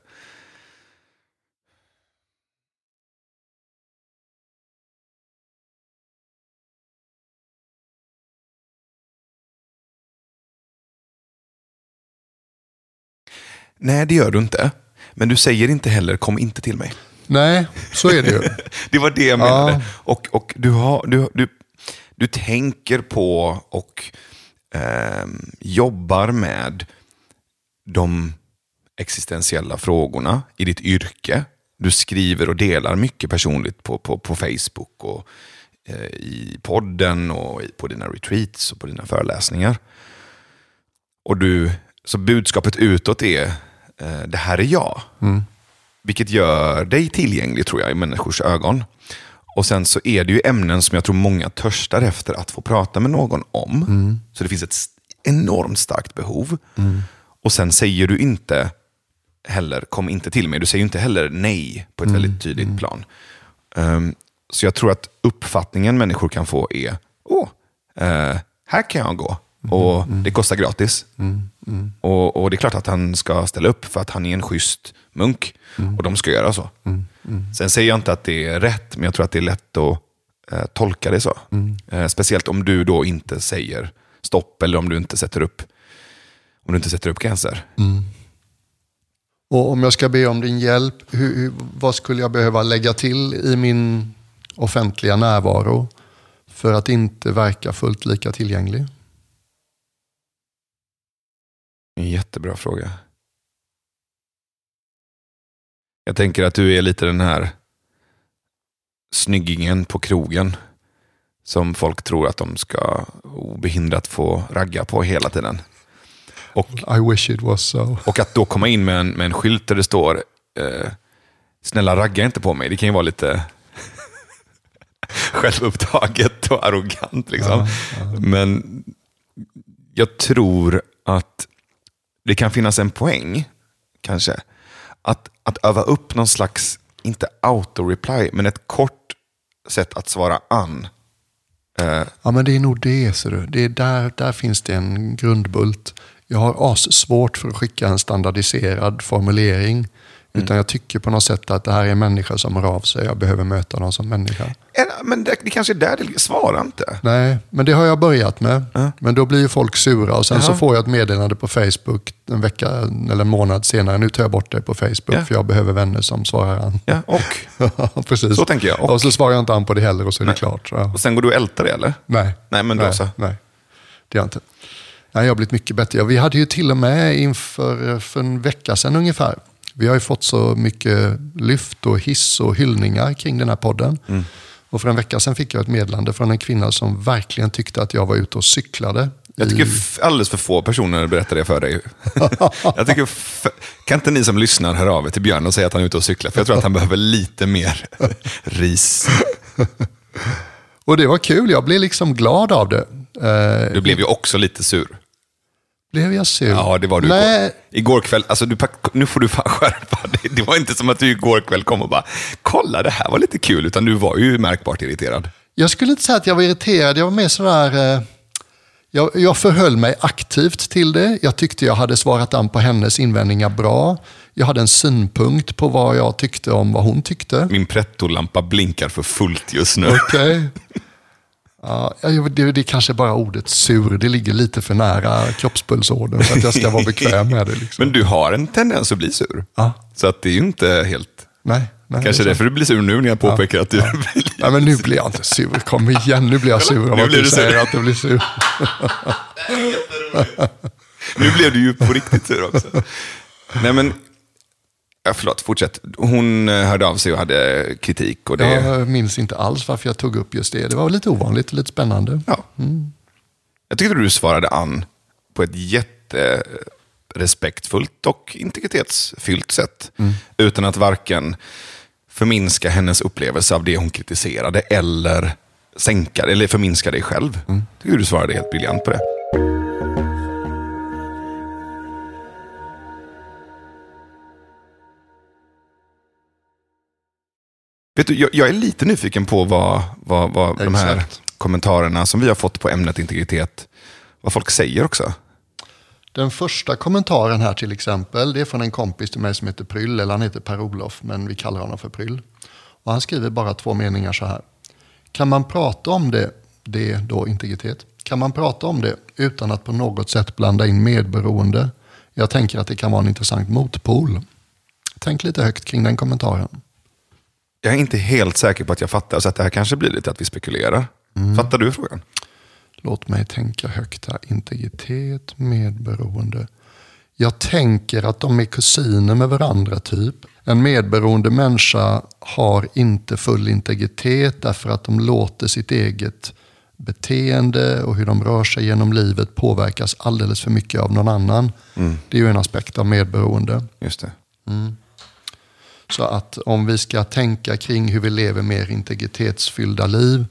Nej, det gör du inte. Men du säger inte heller kom inte till mig. Nej, så är det ju. Det var det jag menade. Ja. Och, och du, har, du, du, du tänker på och ehm, jobbar med de existentiella frågorna i ditt yrke. Du skriver och delar mycket personligt på, på, på Facebook och eh, i podden och på dina retreats och på dina föreläsningar. Och du, så budskapet utåt är, eh, det här är jag. Vilket gör dig tillgänglig tror jag i människors ögon. Och sen så är det ju ämnen som jag tror många törstar efter att få prata med någon om. Så det finns ett enormt starkt behov. Och sen säger du inte heller kom inte till mig. Du säger inte heller nej på ett väldigt tydligt plan. Ehm, så jag tror att uppfattningen människor kan få är, åh, eh, här kan jag gå. Och det kostar gratis. Och, och det är klart att han ska ställa upp för att han är en schysst munk. Och de ska göra så. Sen säger jag inte att det är rätt, men jag tror att det är lätt att eh, tolka det så. Eh, speciellt om du då inte säger stopp eller om du inte sätter upp, om du inte sätter upp gränser. Och om jag ska be om din hjälp, hur, hur, vad skulle jag behöva lägga till i min offentliga närvaro för att inte verka fullt lika tillgänglig? En jättebra fråga. Jag tänker att du är lite den här snyggingen på krogen. Som folk tror att de ska obehindrat få ragga på hela tiden. Och, I wish it was so. och att då komma in med en, med en skylt där det står eh, Snälla ragga inte på mig. Det kan ju vara lite självupptaget och arrogant. Liksom. Men jag tror att det kan finnas en poäng, kanske, att, att öva upp någon slags, inte auto-reply, men ett kort sätt att svara an. Uh. Ja, men det är nog det, ser du. Det är där, där finns det en grundbult. Jag har as svårt för att skicka en standardiserad formulering. Utan jag tycker på något sätt att det här är en människa som hör av sig. Jag behöver möta dem som människa. En- Men det, det kanske är där det. Svara inte. Nej, men det har jag börjat med. Men då blir ju folk sura och sen så Jaha. får jag ett meddelande på Facebook en vecka eller en månad senare. Nu tar jag bort det på Facebook Ja. för jag behöver vänner som svarar an. Ja, och? Precis. Så tänker jag. Och- Och, så svarar jag inte an på det heller och så är det klart. Så, ja. Och sen går du och ältar det eller? Nej. Nej, men då nej, så. Nej, det gör jag inte. Nej, jag har blivit mycket bättre. Vi hade ju till och med inför för en vecka sedan ungefär. Vi har ju fått så mycket lyft och hiss och hyllningar kring den här podden. Mm. Och för en vecka sedan fick jag ett meddelande från en kvinna som verkligen tyckte att jag var ute och cyklade. Jag tycker alldeles för få personer berättar det för dig. jag tycker kan inte ni som lyssnar höra av er till Björn och säga att han är ute och cyklar? För jag tror att han behöver lite mer ris. Och det var kul, jag blev liksom glad av det. Eh, Du blev ju också lite sur. Blev jag sur? Ja, det var du Nej, igår. Igår kväll, alltså du, nu får du fan skärpa dig. Det var inte som att du igår kväll kom och bara, kolla det här var lite kul, utan du var ju märkbart irriterad. Jag skulle inte säga att jag var irriterad, jag var mer sådär... Eh, jag, jag förhöll mig aktivt till det. Jag tyckte jag hade svarat an på hennes invändningar bra. Jag hade en synpunkt på vad jag tyckte om vad hon tyckte. Min pretto-lampa blinkar för fullt just nu. Okej. Ja, det, det är kanske bara ordet sur, det ligger lite för nära kroppspulsådern för att jag ska vara bekväm med det. Liksom. Men du har en tendens att bli sur. Ja. Så att det är ju inte helt... Nej, nej, Kanske det är därför du blir sur nu när jag påpekar att du blir Ja, men nu blir jag inte sur. Kom igen, nu blir jag sur Nu att du du sur. säger att du blir sur. Nu blev du ju på riktigt sur också. Nej men, ja, förlåt, fortsätt. Hon eh, hörde av sig och hade kritik. Och det, Jag minns inte alls varför jag tog upp just det. Det var lite ovanligt, lite spännande. ja. Jag tyckte du svarade an på ett jätterespektfullt och integritetsfyllt sätt. Utan att varken förminska hennes upplevelse av det hon kritiserade eller sänka eller förminska dig själv. Jag tycker du svarade helt briljant på det. Vet du, jag, jag är lite nyfiken på vad, vad, vad de här kommentarerna som vi har fått på ämnet integritet, vad folk säger också. Den första kommentaren här till exempel, det är från en kompis till mig som heter Pryll, eller han heter Per-Olof, men vi kallar honom för Pryll. Och han skriver bara två meningar så här. Kan man prata om det, det är då integritet, kan man prata om det utan att på något sätt blanda in medberoende? Jag tänker att det kan vara en intressant motpol. Tänk lite högt kring den kommentaren. Jag är inte helt säker på att jag fattar, så att det här kanske blir lite att vi spekulerar. Fattar du frågan? Låt mig tänka högt här. Integritet, medberoende. Jag tänker att de är kusiner med varandra typ. En medberoende människa har inte full integritet därför att de låter sitt eget beteende och hur de rör sig genom livet påverkas alldeles för mycket av någon annan. Det är ju en aspekt av medberoende. Just det. Så att om vi ska tänka kring hur vi lever mer integritetsfyllda liv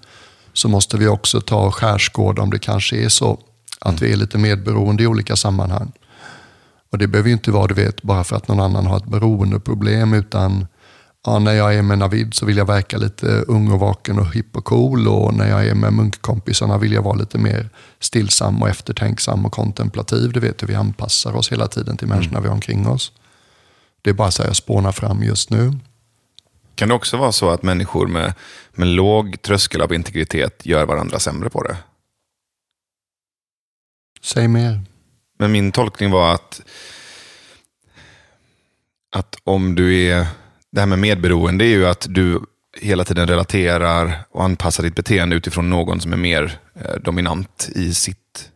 så måste vi också ta och skärskåda om det kanske är så att vi är lite medberoende i olika sammanhang. Och det behöver ju inte vara, du vet, bara för att någon annan har ett beroendeproblem utan ja, när jag är med Navid så vill jag verka lite ung och vaken och hipp och cool och när jag är med munkkompisarna vill jag vara lite mer stillsam och eftertänksam och kontemplativ. Du vet hur vi anpassar oss hela tiden till människorna vi har omkring oss. Det är bara så här jag spånar fram just nu. Kan det också vara så att människor med, med låg tröskel av integritet gör varandra sämre på det? Säg mer. Men min tolkning var att, att om du är... Det här med medberoende är ju att du hela tiden relaterar och anpassar ditt beteende utifrån någon som är mer eh, dominant i sitt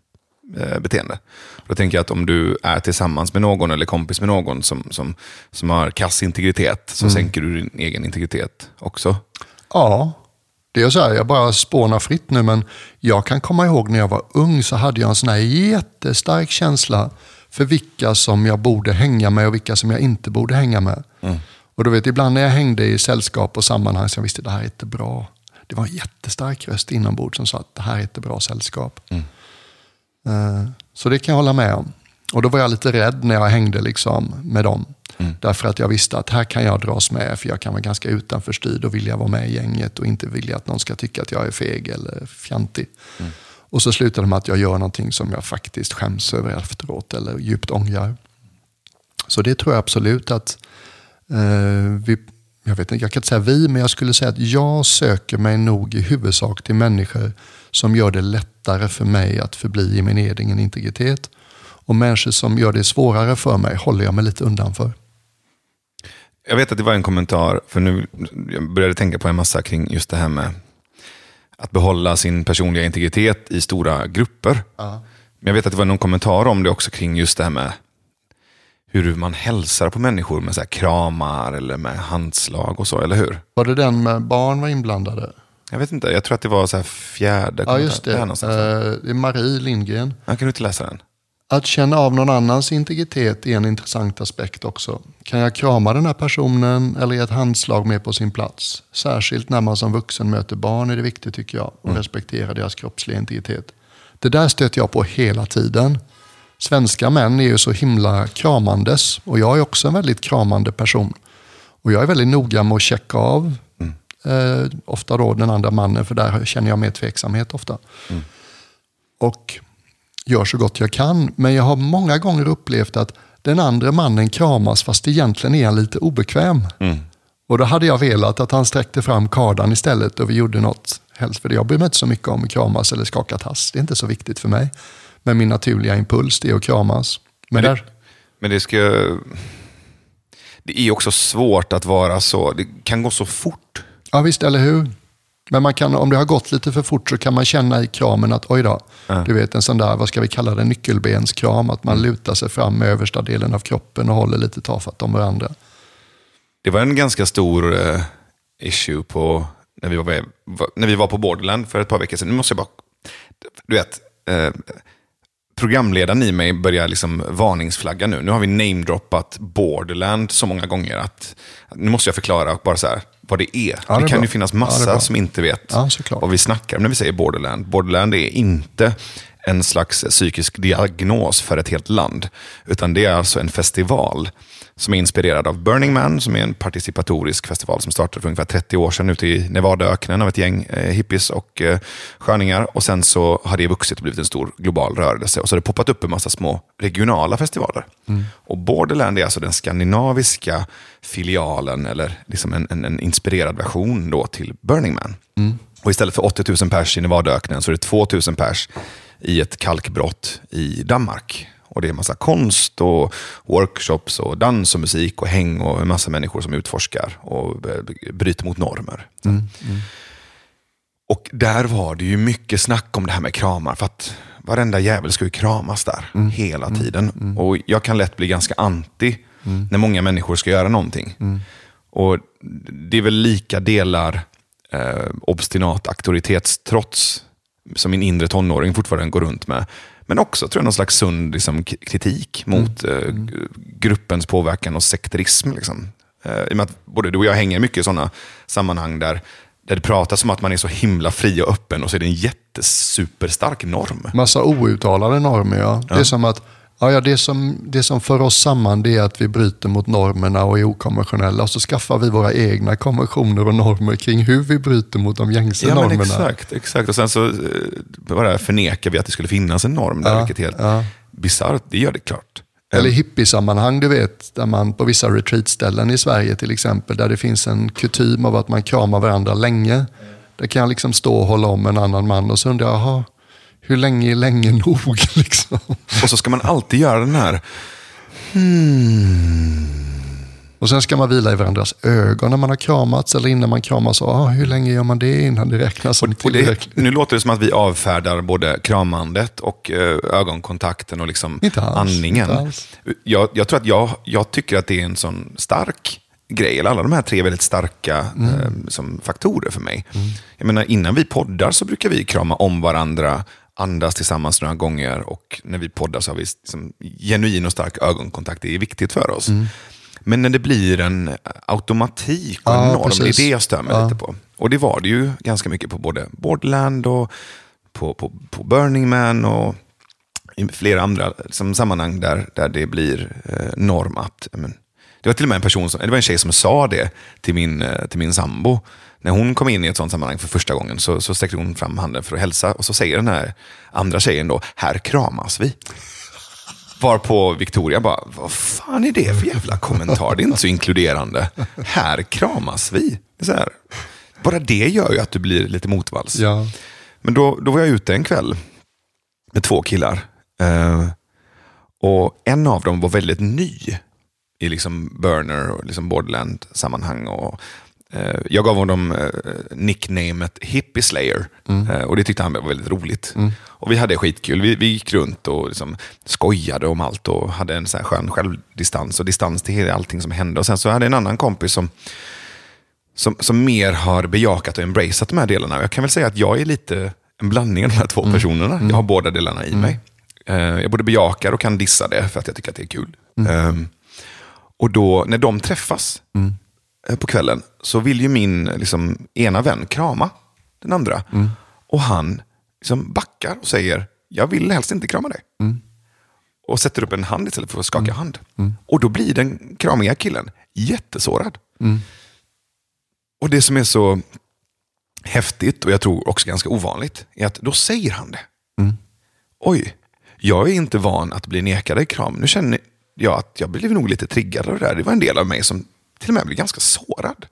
eh, beteende. Då tänker jag att om du är tillsammans med någon eller kompis med någon som, som, som har kass integritet så sänker du din egen integritet också. Ja, det är så här, jag bara spånar fritt nu, men jag kan komma ihåg när jag var ung så hade jag en sån här jättestark känsla för vilka som jag borde hänga med och vilka som jag inte borde hänga med. Och du vet, ibland när jag hängde i sällskap och sammanhang så jag visste det här är inte bra. Det var en jättestark röst inombords som sa att det här är inte bra sällskap. Eh, Så det kan jag hålla med om. Och då var jag lite rädd när jag hängde liksom med dem. Därför att jag visste att här kan jag dras med, för jag kan vara ganska utanförstyrd och vilja vara med i gänget och inte vilja att någon ska tycka att jag är feg eller fjantig. Och så slutar det med att jag gör någonting som jag faktiskt skäms över efteråt eller djupt ångrar. Så det tror jag absolut att eh, vi, jag vet inte, jag kan inte säga vi, men jag skulle säga att jag söker mig nog i huvudsak till människor som gör det lättare för mig att förbli i min egen integritet. Och människor som gör det svårare för mig håller jag mig lite undan för. Jag vet att det var en kommentar, för nu jag började tänka på en massa kring just det här med att behålla sin personliga integritet i stora grupper. Ja. Men jag vet att det var någon kommentar om det också kring just det här med hur man hälsar på människor med så kramar eller med handslag och så, eller hur? Var det den med barn var inblandade? Jag vet inte, jag tror att det var så här fjärde Ja, just Där det. någonstans. Eh, Det är Marie Lindgren. Ja, kan du inte läsa den? Att känna av någon annans integritet är en intressant aspekt också. Kan jag krama den här personen eller ge ett handslag med på sin plats? Särskilt när man som vuxen möter barn är det viktigt tycker jag att respektera deras kroppsliga integritet. Det där stöter jag på hela tiden. Svenska män är ju så himla kramandes och jag är också en väldigt kramande person. Och jag är väldigt noga med att checka av eh, ofta då den andra mannen för där känner jag mer tveksamhet ofta. Och gör så gott jag kan. Men jag har många gånger upplevt att den andra mannen kramas fast egentligen är han lite obekväm. Och då hade jag velat att han sträckte fram kardan istället och vi gjorde något. Helst för det. Jag bryr mig inte så mycket om att kramas eller skaka tass. Det är inte så viktigt för mig. Men min naturliga impuls det är att kramas. Men, Men det, men det ska... Det är också svårt att vara så. Det kan gå så fort. Ja visst, eller hur? Men man kan, om det har gått lite för fort så kan man känna i kramen att oj då, du vet en sån där, vad ska vi kalla det, nyckelbenskram. Att man lutar sig fram med översta delen av kroppen och håller lite tafatt om varandra. Det var en ganska stor eh, issue på, när, vi var- när vi var på Borderland för ett par veckor sedan. Nu måste jag bara... Du vet, eh, programledaren i mig börjar liksom varningsflagga nu. Nu har vi namedroppat Borderland så många gånger att, nu måste jag förklara bara så här, vad det är. Ja, det det kan bra. ju finnas Ja, massa bra. som inte vet Ja, vad vi snackar om när vi säger Borderland. Borderland är inte en slags psykisk diagnos för ett helt land. Utan det är alltså en festival som är inspirerad av Burning Man, som är en participatorisk festival som startade för ungefär 30 år sedan ute i Nevadaöknen av ett gäng eh, hippies och eh, sköningar. Och sen så har det vuxit och blivit en stor global rörelse. Och så har det poppat upp en massa små regionala festivaler. Och Borderland är alltså den skandinaviska filialen, eller liksom en, en, en inspirerad version då till Burning Man. Och istället för 80 000 pers i Nevadaöknen så är det 2 000 pers i ett kalkbrott i Danmark. Och det är massa konst och workshops och dans och musik och häng och en massa människor som utforskar och eh, bryter mot normer. Och där var det ju mycket snack om det här med kramar. För att varenda jävel ska ju kramas där hela tiden. Och jag kan lätt bli ganska anti när många människor ska göra någonting. Och det är väl lika delar eh, obstinat auktoritetstrots som min inre tonåring fortfarande går runt med. Men också tror jag någon slags sund liksom, kritik mot eh, g- gruppens påverkan och sekterism. Liksom. Eh, I och med att både du och jag hänger mycket i sådana sammanhang där, där det pratas om att man är så himla fri och öppen och så är det en jättesuperstark norm. Massa outtalade normer, ja. Det är som att ja, ja, det, som, det som för oss samman det är att vi bryter mot normerna och är okonventionella. Och så skaffar vi våra egna konventioner och normer kring hur vi bryter mot de gängse Ja, normerna. exakt, exakt. Och sen så eh, bara förnekar vi att det skulle finnas en norm där, Ja, vilket är helt ja. bisarrt. Det gör det klart. Eller hippiesammanhang, du vet, där man på vissa retreatställen i Sverige till exempel, där det finns en kutym av att man kramar varandra länge. Där kan jag liksom stå och hålla om en annan man och så undrar jag, hur länge är länge nog? Liksom. Och så ska man alltid göra den här, Och sen ska man vila i varandras ögon när man har kramats eller innan man kramas. Ah, hur länge gör man det innan det räknas som och det, tillräckligt? nu låter det som att vi avfärdar både kramandet och eh, ögonkontakten och liksom Inte alls, andningen. inte alls. Jag, jag tror att jag, jag tycker att det är en sån stark grej, eller alla de här tre är väldigt starka Mm. eh, som faktorer för mig. Jag menar, innan vi poddar så brukar vi krama om varandra, andas tillsammans några gånger och när vi poddar så har vi liksom genuin och stark ögonkontakt. Det är viktigt för oss. Men när det blir en automatik och en Mm. Ja, norm, det är precis. det jag stör mig Ja. lite på. Och det var det ju ganska mycket på både Borderland och på, på, på Burning Man och i flera andra som sammanhang där, där det blir eh, norm att men, Det var till och med en person som, det var en tjej som sa det till min, eh, till min sambo. När hon kom in i ett sånt sammanhang för första gången så, så sträckte hon fram handen för att hälsa och så säger den här andra tjejen då, här kramas vi. Varpå Victoria bara, vad fan är det för jävla kommentar? Det är inte så inkluderande. Här kramas vi. Det är. Bara det gör ju att du blir lite motvalls. Ja. Men då, då var jag ute en kväll med två killar. Eh, och En av dem var väldigt ny i liksom burner och liksom borderland-sammanhang. Och, jag gav honom eh, nicknamet Hippie Slayer eh, och det tyckte han var väldigt roligt. Och Vi hade skitkul. Vi, vi gick runt och liksom skojade om allt och hade en så här skön självdistans och distans till allting som hände. Och Sen så hade jag en annan kompis som som, som mer har bejakat och embraceat de här delarna. Jag kan väl säga att jag är lite en blandning av de här två personerna. Jag har båda delarna i mig. Eh, jag både bejakar och kan dissa det för att jag tycker att det är kul. Ehm, och då, när de träffas eh, på kvällen så vill ju min liksom, ena vän krama den andra. Och han liksom backar och säger, jag vill helst inte krama dig. Och sätter upp en hand istället för att skaka hand. Och då blir den kramiga killen jättesårad. Och det som är så häftigt och jag tror också ganska ovanligt är att då säger han det. Oj, jag är inte van att bli nekad en kram. Nu känner jag att jag blev nog lite triggad av det där. Det var en del av mig som till och med blev ganska sårad.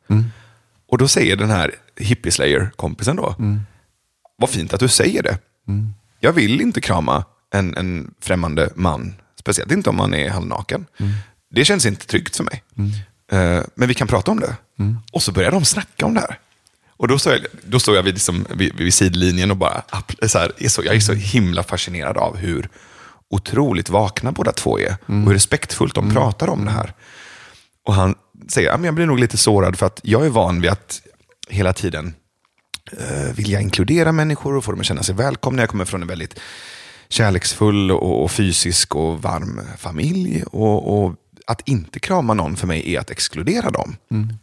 Och då säger den här hippie slayer-kompisen då, vad fint att du säger det. Jag vill inte krama en, en främmande man, speciellt inte om man är halvnaken. Det känns inte tryggt för mig. Eh, Men vi kan prata om det. Och så börjar de snacka om det här. Och då står jag, då står jag vid, liksom, vid, vid sidlinjen och bara, så här, är så, jag är så himla fascinerad av hur otroligt vakna båda två är. Och hur respektfullt de pratar om det här. Och han säger, ja, men jag blir nog lite sårad för att jag är van vid att hela tiden eh, vilja inkludera människor och få dem att känna sig välkomna. Jag kommer från en väldigt kärleksfull och, och fysisk och varm familj. Och, och att inte krama någon för mig är att exkludera dem.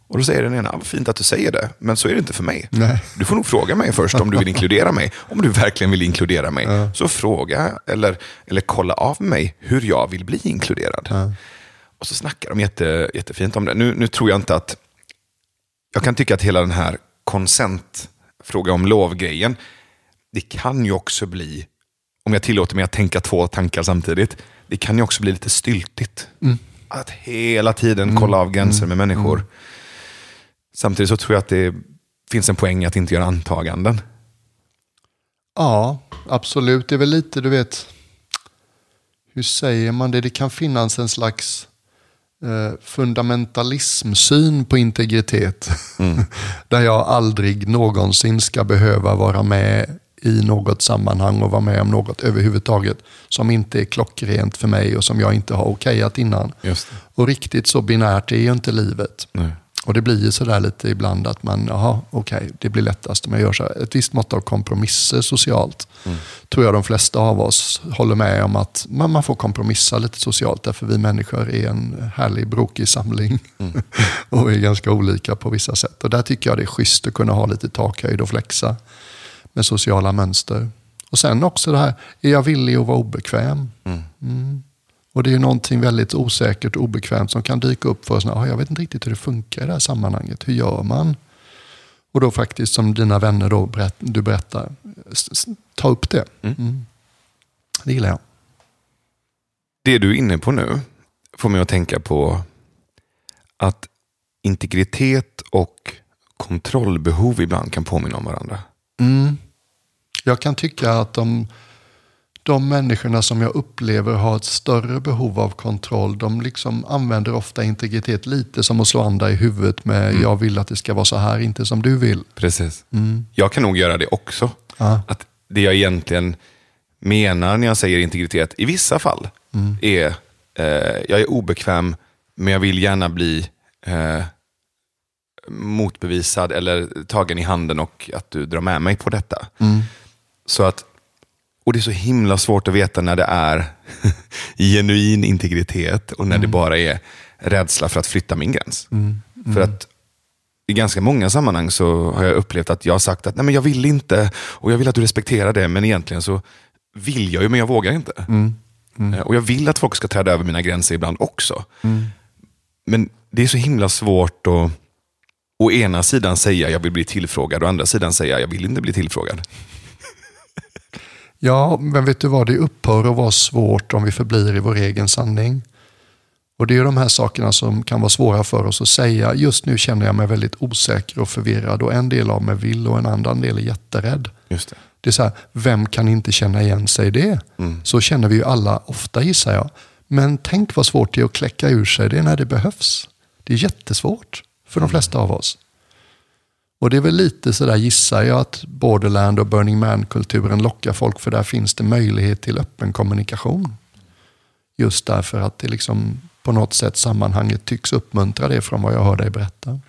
Och då säger den ena, vad fint att du säger det, men så är det inte för mig. Nej. Du får nog fråga mig först om du vill inkludera mig. Om du verkligen vill inkludera mig, så fråga eller, eller kolla av mig hur jag vill bli inkluderad. Och så snackar de jätte, jättefint om det. Nu, nu tror jag inte att... Jag kan tycka att hela den här konsent, fråga om lov-grejen, det kan ju också bli, om jag tillåter mig att tänka två tankar samtidigt, det kan ju också bli lite styltigt. Att hela tiden kolla av gränser med människor. Samtidigt så tror jag att det finns en poäng att inte göra antaganden. Ja, absolut. Det är väl lite, du vet, hur säger man det? Det kan finnas en slags eh, fundamentalismsyn på integritet. Där jag aldrig någonsin ska behöva vara med i något sammanhang och vara med om något överhuvudtaget som inte är klockrent för mig och som jag inte har okejat innan. Och riktigt så binärt är ju inte livet. Nej. Och det blir ju sådär lite ibland att man, jaha, okej, det blir lättast om jag gör så här. Ett visst mått av kompromisser socialt. Tror jag de flesta av oss håller med om att man, man får kompromissa lite socialt. Därför vi människor är en härlig brokig samling. och vi är ganska olika på vissa sätt. Och där tycker jag det är schysst att kunna ha lite takhöjd och flexa med sociala mönster. Och sen också det här, är jag villig att vara obekväm? Mm. Och det är ju någonting väldigt osäkert och obekvämt som kan dyka upp för oss. Ah, jag vet inte riktigt hur det funkar i det här sammanhanget. Hur gör man? Och då faktiskt som dina vänner då berätt, du berättar, ta upp det. Mm. Det gillar jag. Det du är inne på nu får mig att tänka på att integritet och kontrollbehov ibland kan påminna om varandra. Mm. Jag kan tycka att de, de människorna som jag upplever har ett större behov av kontroll, de liksom använder ofta integritet lite som att slå andra i huvudet med jag vill att det ska vara så här, inte som du vill. Precis. Jag kan nog göra det också. Ja. Att det jag egentligen menar när jag säger integritet, i vissa fall, är eh, jag är obekväm, men jag vill gärna bli eh, motbevisad eller tagen i handen och att du drar med mig på detta. Så att, och det är så himla svårt att veta när det är genuin integritet och när det bara är rädsla för att flytta min gräns. För att i ganska många sammanhang så har jag upplevt att jag har sagt att Nej, men jag vill inte och jag vill att du respekterar det, men egentligen så vill jag ju, men jag vågar inte. Eh, Och jag vill att folk ska träda över mina gränser ibland också. Men det är så himla svårt att å ena sidan säga jag vill bli tillfrågad och å andra sidan säga jag vill inte bli tillfrågad. Ja, men vet du vad? Det upphör att vara svårt om vi förblir i vår egen sanning. Och Det är de här sakerna som kan vara svåra för oss att säga. Just nu känner jag mig väldigt osäker och förvirrad och en del av mig vill och en annan del är jätterädd. Just det. Det är så här, vem kan inte känna igen sig i det? Mm. Så känner vi ju alla ofta gissar jag. Men tänk vad svårt det är att kläcka ur sig det när det behövs. Det är jättesvårt för de flesta av oss. Och det är väl lite sådär gissar jag att Borderland och Burning Man-kulturen lockar folk för där finns det möjlighet till öppen kommunikation. Just därför att det liksom på något sätt sammanhanget tycks uppmuntra det från vad jag hör dig berätta.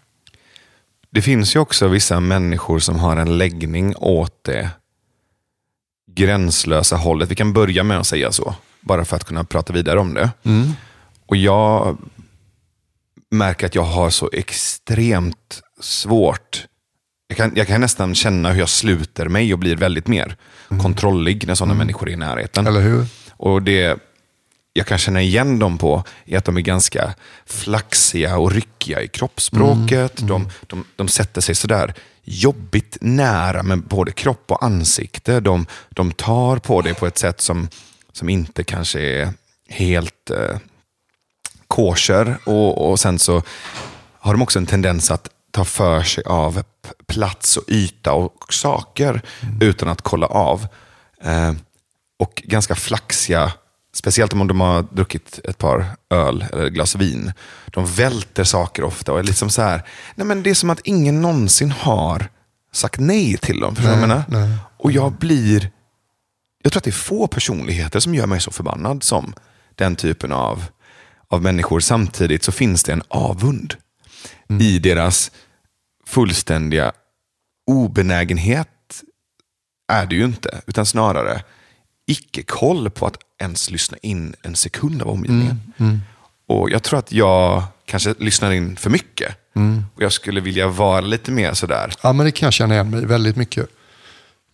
Det finns ju också vissa människor som har en läggning åt det gränslösa hållet. Vi kan börja med att säga så, bara för att kunna prata vidare om det. Och jag märker att jag har så extremt svårt. Jag kan, jag kan nästan känna hur jag sluter mig och blir väldigt mer kontrollig när sådana människor är i närheten. Eller hur? Och det jag kan känna igen dem på är att de är ganska flaxiga och ryckiga i kroppsspråket. De, de, de sätter sig sådär jobbigt nära med både kropp och ansikte. De, de tar på det på ett sätt som, som inte kanske är helt eh, kosher. Och, och sen så har de också en tendens att ta för sig av plats och yta och saker utan att kolla av. Eh, och ganska flaxiga, speciellt om de har druckit ett par öl eller ett glas vin. De välter saker ofta och är liksom så här, nej men det är som att ingen någonsin har sagt nej till dem. Förstår jag Nej, menar? nej. Och jag blir, jag tror att det är få personligheter som gör mig så förbannad som den typen av, av människor. Samtidigt så finns det en avund i deras fullständiga obenägenhet är det ju inte, utan snarare icke-koll på att ens lyssna in en sekund av omgivningen. Och Jag tror att jag kanske lyssnar in för mycket. Och Jag skulle vilja vara lite mer sådär. Ja, men det kan jag känna igen mig väldigt mycket.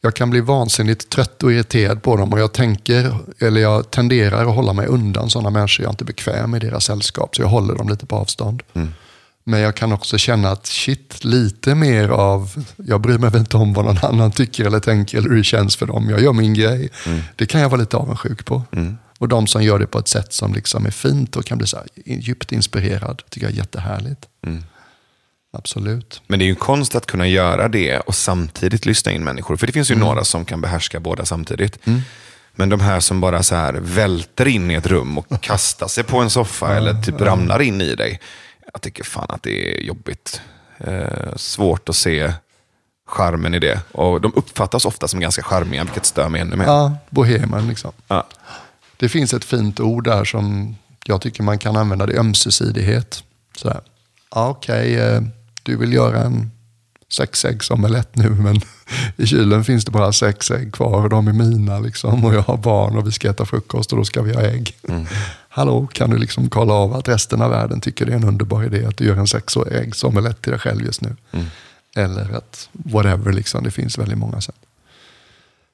Jag kan bli vansinnigt trött och irriterad på dem och jag tänker, eller jag tenderar att hålla mig undan sådana människor. Jag är inte bekväm i deras sällskap, så jag håller dem lite på avstånd. Men jag kan också känna att shit, lite mer av, jag bryr mig inte om vad någon annan tycker eller tänker eller hur det känns för dem. Jag gör min grej. Det kan jag vara lite avundsjuk på. Och de som gör det på ett sätt som liksom är fint och kan bli så här djupt inspirerad, tycker jag är jättehärligt. Absolut. Men det är ju en konst att kunna göra det och samtidigt lyssna in människor. För det finns ju några som kan behärska båda samtidigt. Men de här som bara så här välter in i ett rum och kastar sig på en soffa eller typ ramlar in i dig. Jag tycker fan att det är jobbigt. Eh, svårt att se charmen i det. Och de uppfattas ofta som ganska charmiga, vilket stör mig ännu mer. Ja, bohemen liksom. Ja. Det finns ett fint ord där som jag tycker man kan använda, det är ömsesidighet. Sådär. Ja, Okej, eh, du vill göra en sexäggsomelett nu men i kylen finns det bara sex ägg kvar och de är mina liksom och jag har barn och vi ska äta frukost och då ska vi ha ägg. Hallå, kan du liksom kolla av att resten av världen tycker det är en underbar idé att du gör en sexäggsomelett till dig själv just nu? Eller att whatever, liksom, det finns väldigt många sätt.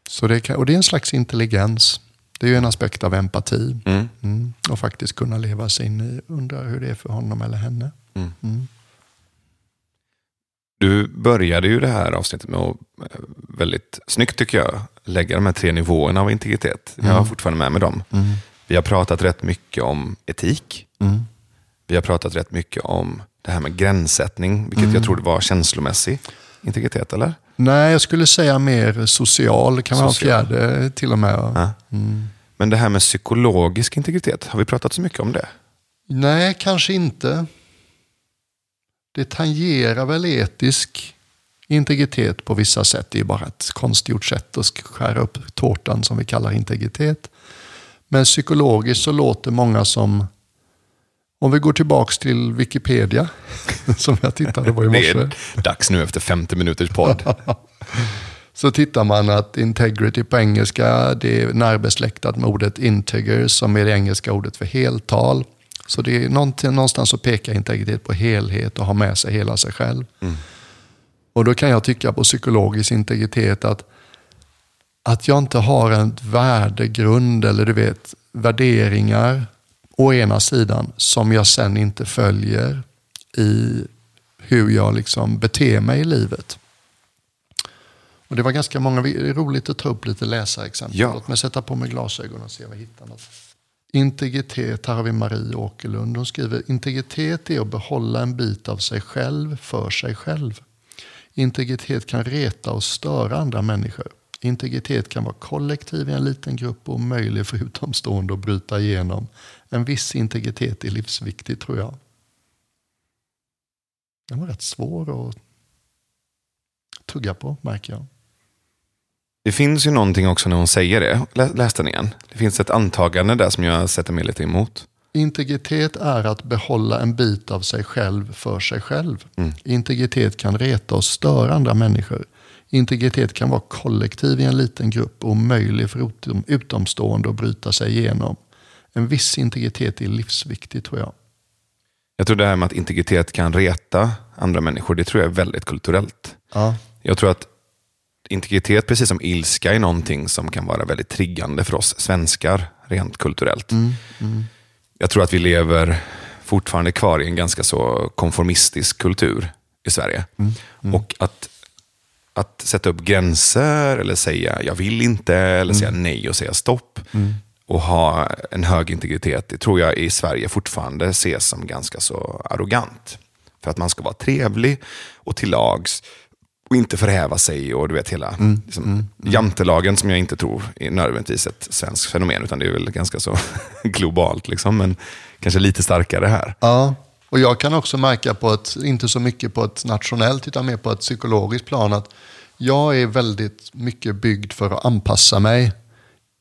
Så det kan, och det är en slags intelligens. Det är ju en aspekt av empati. Mm. Mm. Och faktiskt kunna leva sig in i, undra hur det är för honom eller henne. Mm. Du började ju det här avsnittet med att, eh, väldigt snyggt tycker jag, lägga de här tre nivåerna av integritet. Jag har fortfarande med mig dem. Vi har pratat rätt mycket om etik. Mm. Vi har pratat rätt mycket om det här med gränssättning, vilket jag trodde var känslomässig integritet, eller? Nej, jag skulle säga mer social. Kan vara en fjärde till och med. Ja. Men det här med psykologisk integritet, har vi pratat så mycket om det? Nej, kanske inte. Det tangerar väl etisk integritet på vissa sätt. Det är bara ett konstgjort sätt att skära upp tårtan som vi kallar integritet. Men psykologiskt så låter många som, om vi går tillbaks till Wikipedia, som jag tittade på i Det morse. är dags nu efter 50 minuters podd. Så tittar man att integrity på engelska, det är närbesläktat med ordet integer som är det engelska ordet för heltal. Så det är någonstans att peka integritet på helhet och ha med sig hela sig själv. Och då kan jag tycka på psykologisk integritet att, att jag inte har en värdegrund eller du vet värderingar å ena sidan som jag sen inte följer i hur jag liksom beter mig i livet. Och det var ganska många, det är roligt att ta upp lite läsarexempel. Ja. Låt mig sätta på mig glasögon och se om jag hittar något. Integritet, här har vi Marie Åkerlund. Hon skriver, integritet är att behålla en bit av sig själv för sig själv. Integritet kan reta och störa andra människor. Integritet kan vara kollektiv i en liten grupp och omöjlig för utomstående att bryta igenom. En viss integritet är livsviktig tror jag. Den var rätt svår att tugga på märker jag. Det finns ju någonting också när hon säger det. Lä, läs den igen. Det finns ett antagande där som jag sätter mig lite emot. Integritet är att behålla en bit av sig själv för sig själv. Integritet kan reta och störa andra människor. Integritet kan vara kollektiv i en liten grupp och omöjlig för utom, utomstående att bryta sig igenom. En viss integritet är livsviktig tror jag. Jag tror det här med att integritet kan reta andra människor, det tror jag är väldigt kulturellt. Ja. Jag tror att integritet, precis som ilska, är någonting som kan vara väldigt triggande för oss svenskar, rent kulturellt. Jag tror att vi lever fortfarande kvar i en ganska så konformistisk kultur i Sverige. Och att, att sätta upp gränser eller säga jag vill inte, eller säga nej och säga stopp. Och ha en hög integritet, det tror jag i Sverige fortfarande ses som ganska så arrogant. För att man ska vara trevlig och till lags och inte förhäva sig och du vet hela liksom, jantelagen som jag inte tror är nödvändigtvis ett svenskt fenomen utan det är väl ganska så globalt liksom, men kanske lite starkare här. Ja, och jag kan också märka på ett, inte så mycket på ett nationellt utan mer på ett psykologiskt plan att jag är väldigt mycket byggd för att anpassa mig.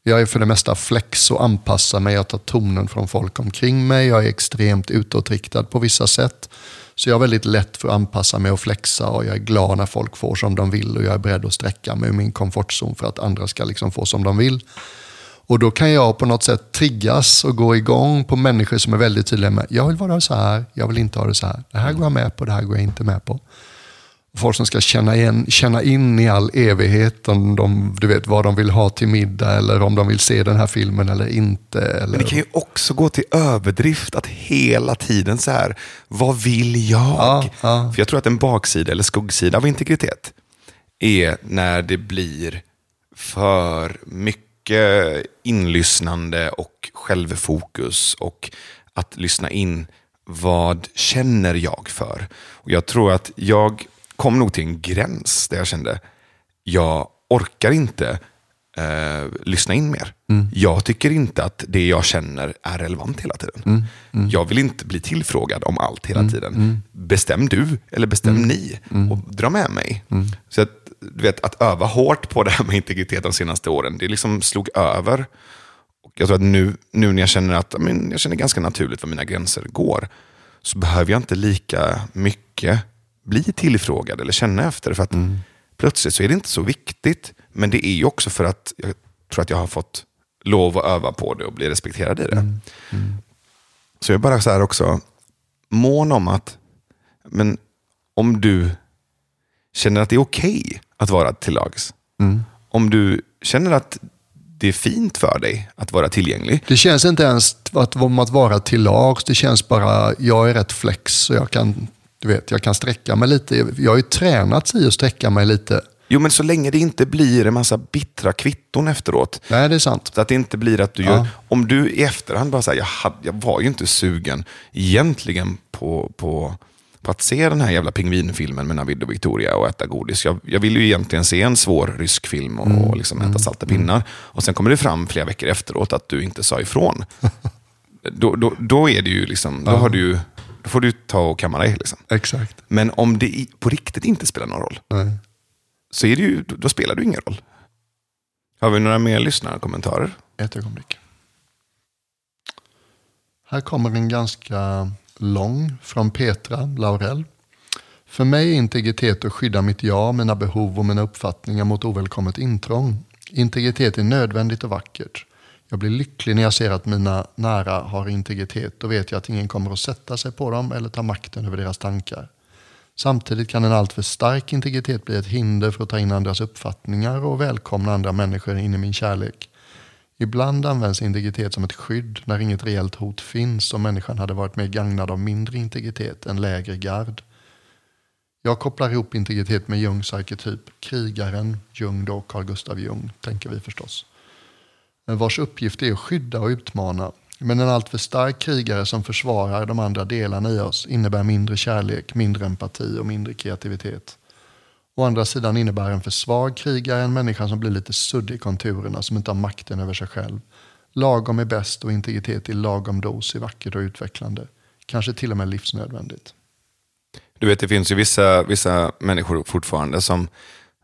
Jag är för det mesta flex och anpassar mig. Jag tar tonen från folk omkring mig. Jag är extremt utåtriktad på vissa sätt. Så jag är väldigt lätt för att anpassa mig och flexa och jag är glad när folk får som de vill och jag är beredd att sträcka mig ur min komfortzon för att andra ska liksom få som de vill. Och då kan jag på något sätt triggas och gå igång på människor som är väldigt tydliga med jag vill vara så här, jag vill inte ha det så här. Det här går jag med på, det här går jag inte med på. Folk som ska känna, igen, känna in i all evighet om de, du vet, vad de vill ha till middag eller om de vill se den här filmen eller inte. Eller... Men det kan ju också gå till överdrift att hela tiden så här, vad vill jag? Ja, ja. För jag tror att en baksida eller skuggsida av integritet är när det blir för mycket inlyssnande och självfokus och att lyssna in vad känner jag för? Och jag tror att jag kom nog till en gräns där jag kände jag orkar inte eh, lyssna in mer. Jag tycker inte att det jag känner är relevant hela tiden. Jag vill inte bli tillfrågad om allt hela tiden. Bestäm du eller bestäm ni och dra med mig. Så att, du vet, att öva hårt på det här med integritet de senaste åren, det liksom slog över. Och jag tror att nu, nu när jag känner att men, jag känner ganska naturligt var mina gränser går, så behöver jag inte lika mycket bli tillfrågad eller känna efter. För att plötsligt så är det inte så viktigt. Men det är ju också för att jag tror att jag har fått lov att öva på det och bli respekterad i det. Så jag är bara så här också mån om att, men om du känner att det är okej att vara till lags. Om du känner att det är fint för dig att vara tillgänglig. Det känns inte ens att, om att vara till lags. Det känns bara, jag är rätt flex och jag kan, du vet, jag kan sträcka mig lite. Jag har ju tränat i att sträcka mig lite. Jo, men så länge det inte blir en massa bittra kvitton efteråt. Nej, det är sant. Så att det inte blir att du Ja. gör... Om du i efterhand bara säger jag, hade- jag var ju inte sugen egentligen på, på, på att se den här jävla pingvinfilmen med Navid och Victoria och äta godis. Jag, jag vill ju egentligen se en svår rysk film och, och liksom äta salta pinnar. Och sen kommer det fram flera veckor efteråt att du inte sa ifrån. då, då, då är det ju liksom, då, har du, ju- då får du ta och kamma dig. Liksom. Exakt. Men om det på riktigt inte spelar någon roll, Nej. så är det ju, då, spelar det ingen roll. Har vi några mer lyssnarkommentarer? Ett ögonblick. Här kommer en ganska lång från Petra Laurell. För mig är integritet att skydda mitt jag, mina behov och mina uppfattningar mot ovälkommet intrång. Integritet är nödvändigt och vackert. Jag blir lycklig när jag ser att mina nära har integritet. Då vet jag att ingen kommer att sätta sig på dem eller ta makten över deras tankar. Samtidigt kan en alltför stark integritet bli ett hinder för att ta in andras uppfattningar och välkomna andra människor in i min kärlek. Ibland används integritet som ett skydd när inget reellt hot finns och människan hade varit mer gagnad av mindre integritet än lägre gard. Jag kopplar ihop integritet med Jungs arketyp, krigaren, Jung då, Carl Gustav Jung, tänker vi förstås. Vars uppgift är att skydda och utmana. Men en alltför stark krigare som försvarar de andra delarna i oss innebär mindre kärlek, mindre empati och mindre kreativitet. Å andra sidan innebär en för svag krigare en människa som blir lite suddig i konturerna, som inte har makten över sig själv. Lagom är bäst och integritet i lagom dos är vackert och utvecklande. Kanske till och med livsnödvändigt. Du vet, det finns ju vissa, vissa människor fortfarande som,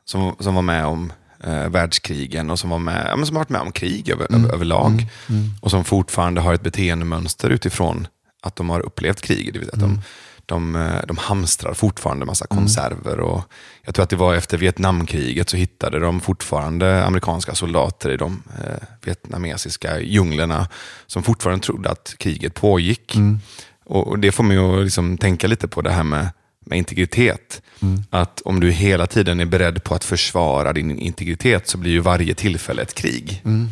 som, som var med om eh, världskrigen och som, var med, ja, som har varit med om krig över, mm. överlag. Mm. Mm. Och som fortfarande har ett beteendemönster utifrån att de har upplevt krig. Det vill säga att de, de, eh, de hamstrar fortfarande massa mm. konserver. Och jag tror att det var efter Vietnamkriget så hittade de fortfarande amerikanska soldater i de eh, vietnamesiska djunglerna som fortfarande trodde att kriget pågick. Mm. Och, och, Det får mig att liksom tänka lite på det här med, med integritet. Mm. Att om du hela tiden är beredd på att försvara din integritet så blir ju varje tillfälle ett krig. Mm.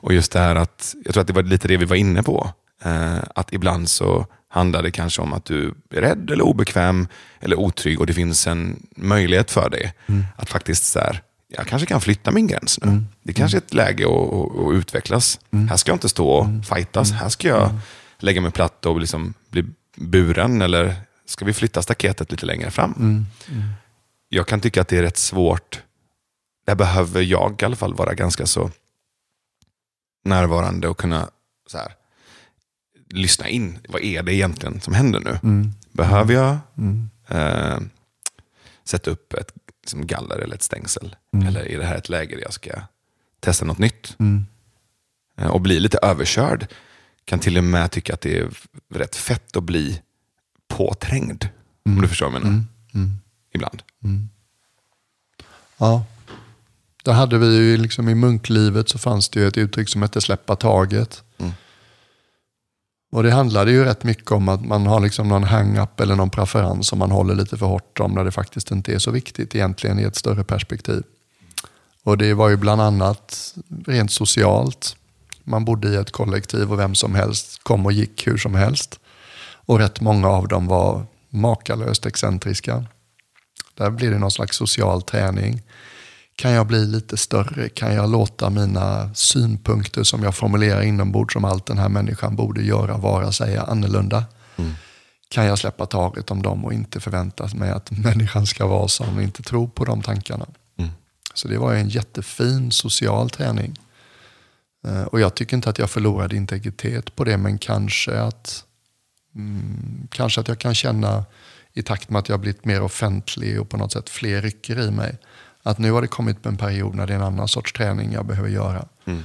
Och just det här att, jag tror att det var lite det vi var inne på. Eh, att ibland så handlar det kanske om att du är rädd eller obekväm eller otrygg och det finns en möjlighet för dig mm. att faktiskt så här, jag kanske kan flytta min gräns nu. Mm. Det kanske är ett läge att, att, att utvecklas. Mm. Här ska jag inte stå och mm. fightas. Mm. Här ska jag mm. lägga mig platt och liksom bli buren. Eller ska vi flytta staketet lite längre fram? Jag kan tycka att det är rätt svårt. Där behöver jag i alla fall vara ganska så närvarande och kunna så här, lyssna in. Vad är det egentligen som händer nu? Mm. Behöver jag mm. eh, sätta upp ett liksom galler eller ett stängsel? Mm. Eller är det här ett läge där jag ska testa något nytt? Mm. Eh, och bli lite överkörd. Kan till och med tycka att det är rätt fett att bli påträngd. Om mm. du förstår vad jag menar. Mm. Ibland. Ja, det hade vi ju liksom i munklivet så fanns det ju ett uttryck som hette släppa taget. Och det handlade ju rätt mycket om att man har liksom någon hang-up eller någon preferens som man håller lite för hårt om när det faktiskt inte är så viktigt egentligen i ett större perspektiv. Och det var ju bland annat rent socialt. Man bodde i ett kollektiv och vem som helst kom och gick hur som helst. Och rätt många av dem var makalöst excentriska. Där blir det någon slags social träning. Kan jag bli lite större? Kan jag låta mina synpunkter som jag formulerar inombords om allt den här människan borde göra, vara, säga annorlunda? Mm. Kan jag släppa taget om dem och inte förvänta mig att människan ska vara som inte tro på de tankarna? Mm. Så det var en jättefin social träning. Eh, och jag tycker inte att jag förlorade integritet på det, men kanske att, mm, kanske att jag kan känna i takt med att jag blivit mer offentlig och på något sätt fler rycker i mig att nu har det kommit en period när det är en annan sorts träning jag behöver göra. Mm.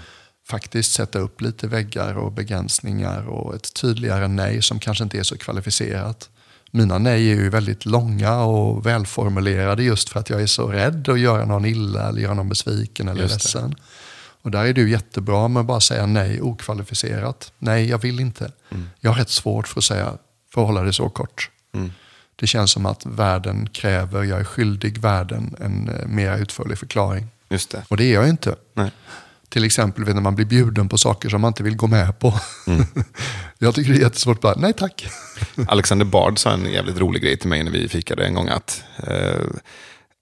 Faktiskt sätta upp lite väggar och begränsningar och ett tydligare nej som kanske inte är så kvalificerat. Mina nej är ju väldigt långa och välformulerade just för att jag är så rädd att göra någon illa eller göra någon besviken eller ledsen. Och där är du jättebra med att bara säga nej okvalificerat. Nej, jag vill inte. Mm. Jag har rätt svårt för att säga, för att hålla det så kort. Mm. Det känns som att världen kräver, jag är skyldig världen en eh, mer utförlig förklaring. Just det. Och det är jag inte. Nej. Till exempel när man blir bjuden på saker som man inte vill gå med på. Mm. jag tycker det är jättesvårt bara, nej tack. Alexander Bard sa en jävligt rolig grej till mig när vi fikade en gång. att eh,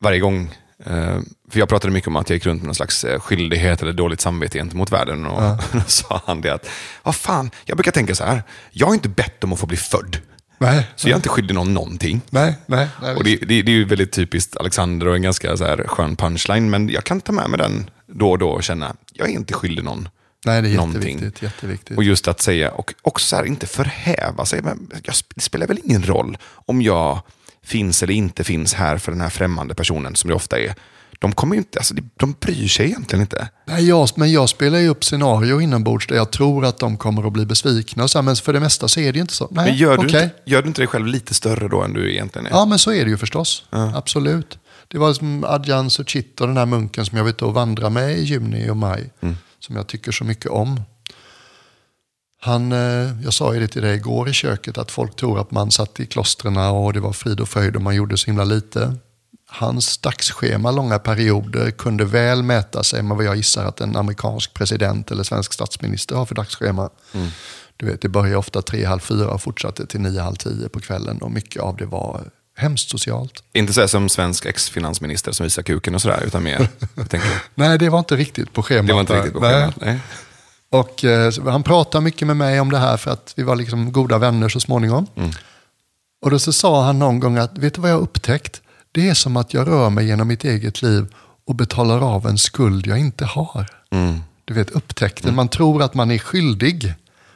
Varje gång Uh, för jag pratade mycket om att jag gick runt med någon slags uh, skyldighet eller dåligt samvete gentemot världen. Och ja. då sa han det att, vad fan, jag brukar tänka så här, jag har inte bett om att få bli född. Nej, så jag är inte skyldig någon någonting. Nej, nej, nej, och det, det, det, är ju väldigt typiskt Alexander och en ganska så här skön punchline. Men jag kan ta med mig den då och då och känna, jag är inte skyldig någon Nej, det är jätteviktigt, jätteviktigt. Och just att säga, och också så här, inte förhäva sig. Men det spelar väl ingen roll om jag finns eller inte finns här för den här främmande personen som det ofta är de kommer inte, alltså, de bryr sig egentligen inte. Nej, jag, men jag spelar ju upp scenario inombords där jag tror att de kommer att bli besvikna. Så här, men för det mesta så är det inte så. Nej, men gör, du inte, gör du inte dig själv lite större då än du egentligen är? Ja, men så är det ju förstås. Ja. Absolut. Det var som Adjan Suchito, den här munken som jag ute och vandrade med i juni och maj. Mm. Som jag tycker så mycket om. Han, eh, jag sa ju det till dig igår i köket att folk tror att man satt i klostren och det var frid och fröjd och man gjorde så himla lite. Hans dagsschema långa perioder kunde väl mäta sig med vad jag gissar att en amerikansk president eller svensk statsminister har för dagsschema. Mm. Du vet, det började ofta tre, halv fyra och fortsatte till nio, halv tio på kvällen och mycket av det var hemskt socialt. Inte så som svensk ex-finansminister som visar kuken och sådär, utan mer, Nej, det var inte riktigt på schemat. Det var inte riktigt på schemat, nej. nej. Och eh, han pratade mycket med mig om det här för att vi var liksom goda vänner så småningom. Mm. Och då så sa han någon gång att, vet du vad jag har upptäckt? Det är som att jag rör mig genom mitt eget liv och betalar av en skuld jag inte har. Mm. Du vet upptäckten, mm. man tror att man är skyldig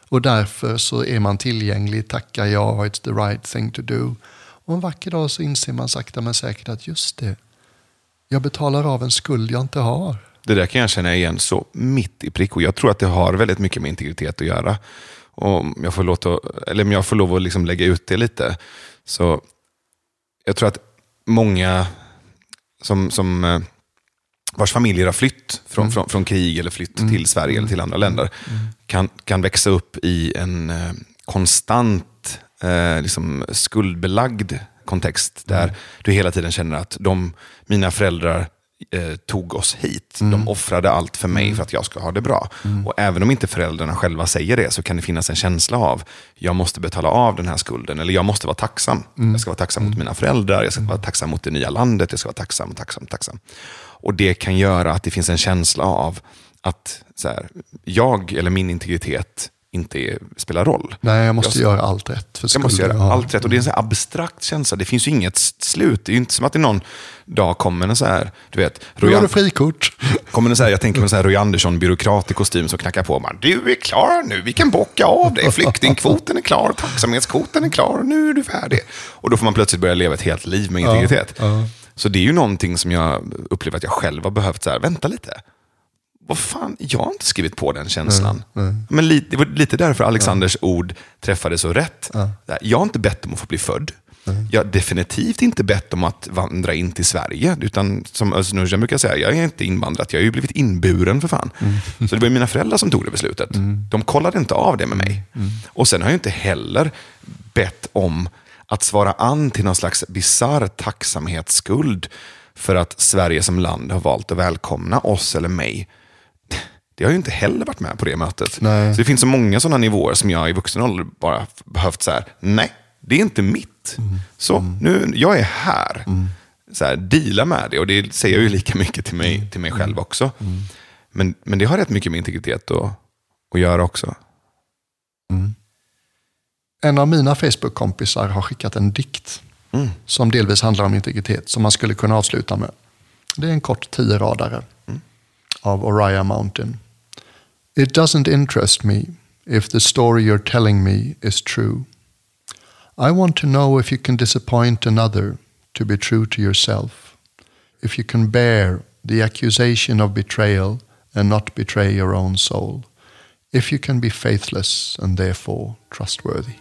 och därför så är man tillgänglig, tackar ja, it's the right thing to do. Och en vacker dag så inser man sakta men säkert att just det, jag betalar av en skuld jag inte har. Det där kan jag känna igen så mitt i prick och jag tror att det har väldigt mycket med integritet att göra. Och jag får, låta, eller jag får lov att liksom lägga ut det lite. Så jag tror att många som, som eh, vars familjer har flytt från, mm. från, från krig eller flytt mm. till Sverige eller till andra länder, mm. kan, kan växa upp i en eh, konstant eh, liksom skuldbelagd kontext där mm. du hela tiden känner att de, mina föräldrar eh, tog oss hit. Mm. De offrade allt för mig mm. för att jag ska ha det bra. Mm. Och även om inte föräldrarna själva säger det så kan det finnas en känsla av jag måste betala av den här skulden. Eller jag måste vara tacksam. Mm. Jag ska vara tacksam mot mm. mina föräldrar, jag ska vara tacksam mot det nya landet, jag ska vara tacksam, tacksam, tacksam. Och det kan göra att det finns en känsla av att så här, jag eller min integritet inte spelar roll. Nej, jag måste jag, göra allt rätt. För jag måste göra allt rätt. Och det är en så abstrakt känsla. Det finns ju inget slut. Det är ju inte som att det någon dag kommer en så här, du vet. Roy, har du frikort. Kommer en så här, jag tänker mig en Roy Andersson, byråkrat i kostym som knackar på. Bara, du är klar nu, vi kan bocka av dig. Flyktingkvoten är klar, tacksamhetskvoten är klar, nu är du färdig. Och då får man plötsligt börja leva ett helt liv med integritet. Ja, ja. Så det är ju någonting som jag upplever att jag själv har behövt, så här, vänta lite vad fan, jag har inte skrivit på den känslan. Nej, nej. Men lite, det var lite därför Alexanders ja. ord träffade så rätt. Ja. Jag har inte bett om att få bli född. Jag har definitivt inte bett om att vandra in till Sverige. Utan som Özz brukar säga, jag är inte invandrat, jag har ju blivit inburen för fan. Mm. Så det var mina föräldrar som tog det beslutet. Mm. De kollade inte av det med mig. Mm. Och sen har jag inte heller bett om att svara an till någon slags bisarr tacksamhetsskuld för att Sverige som land har valt att välkomna oss eller mig det har ju inte heller varit med på det mötet. Nej. Så det finns så många sådana nivåer som jag i vuxen ålder bara behövt så här, nej, det är inte mitt. Mm. Så, mm. nu, jag är här. Mm. Så här, deala med det. Och det säger jag ju lika mycket till mig, till mig själv också. Mm. Men, men det har rätt mycket med integritet att, att göra också. Mm. En av mina Facebook-kompisar har skickat en dikt mm. som delvis handlar om integritet, som man skulle kunna avsluta med. Det är en kort tio radare av Oriah Mountain. It doesn't interest me if the story you're telling me is true. I want to know if you can disappoint another to be true to yourself, if you can bear the accusation of betrayal and not betray your own soul, if you can be faithless and therefore trustworthy.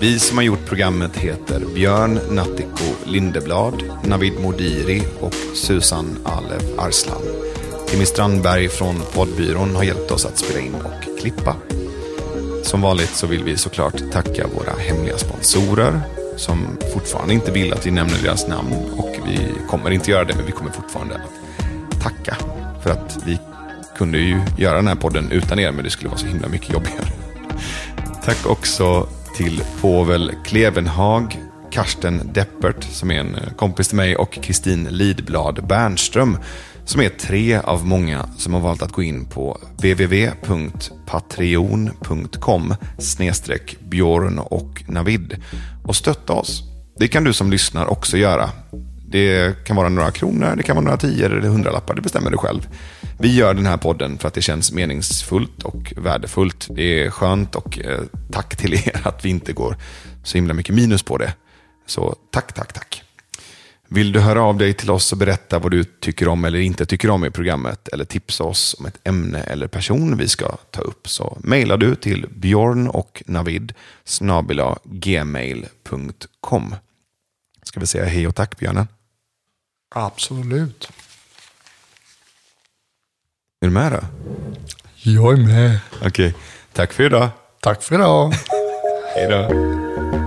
Vi som har gjort programmet heter Björn Nattiko Lindeblad, Navid Modiri och Susan Alev Arslan. Timmy Strandberg från poddbyrån har hjälpt oss att spela in och klippa. Som vanligt så vill vi såklart tacka våra hemliga sponsorer som fortfarande inte vill att vi nämner deras namn och vi kommer inte göra det men vi kommer fortfarande att tacka för att vi kunde ju göra den här podden utan er men det skulle vara så himla mycket jobbigare. Tack också till Povel Klevenhag, Karsten Deppert, som är en eh, kompis till mig, och Kristin Lidblad Bernström, som är tre av många som har valt att gå in på www.patreon.com snedstreck Björn och Navid och stötta oss. Det kan du som lyssnar också göra. Det kan vara några kronor, det kan vara några tior eller hundralappar, det bestämmer du själv. Vi gör den här podden för att det känns meningsfullt och värdefullt. Det är skönt och eh, tack till er att vi inte går så himla mycket minus på det. Så tack, tack, tack. Vill du höra av dig till oss och berätta vad du tycker om eller inte tycker om i programmet eller tipsa oss om ett ämne eller person vi ska ta upp så mejlar du till bjorn och navid gmail.com. Ska vi säga hej och tack björnen? Absolut. Är du med då? Jag är med. Okej. Tack för idag. Tack för idag. Hej då.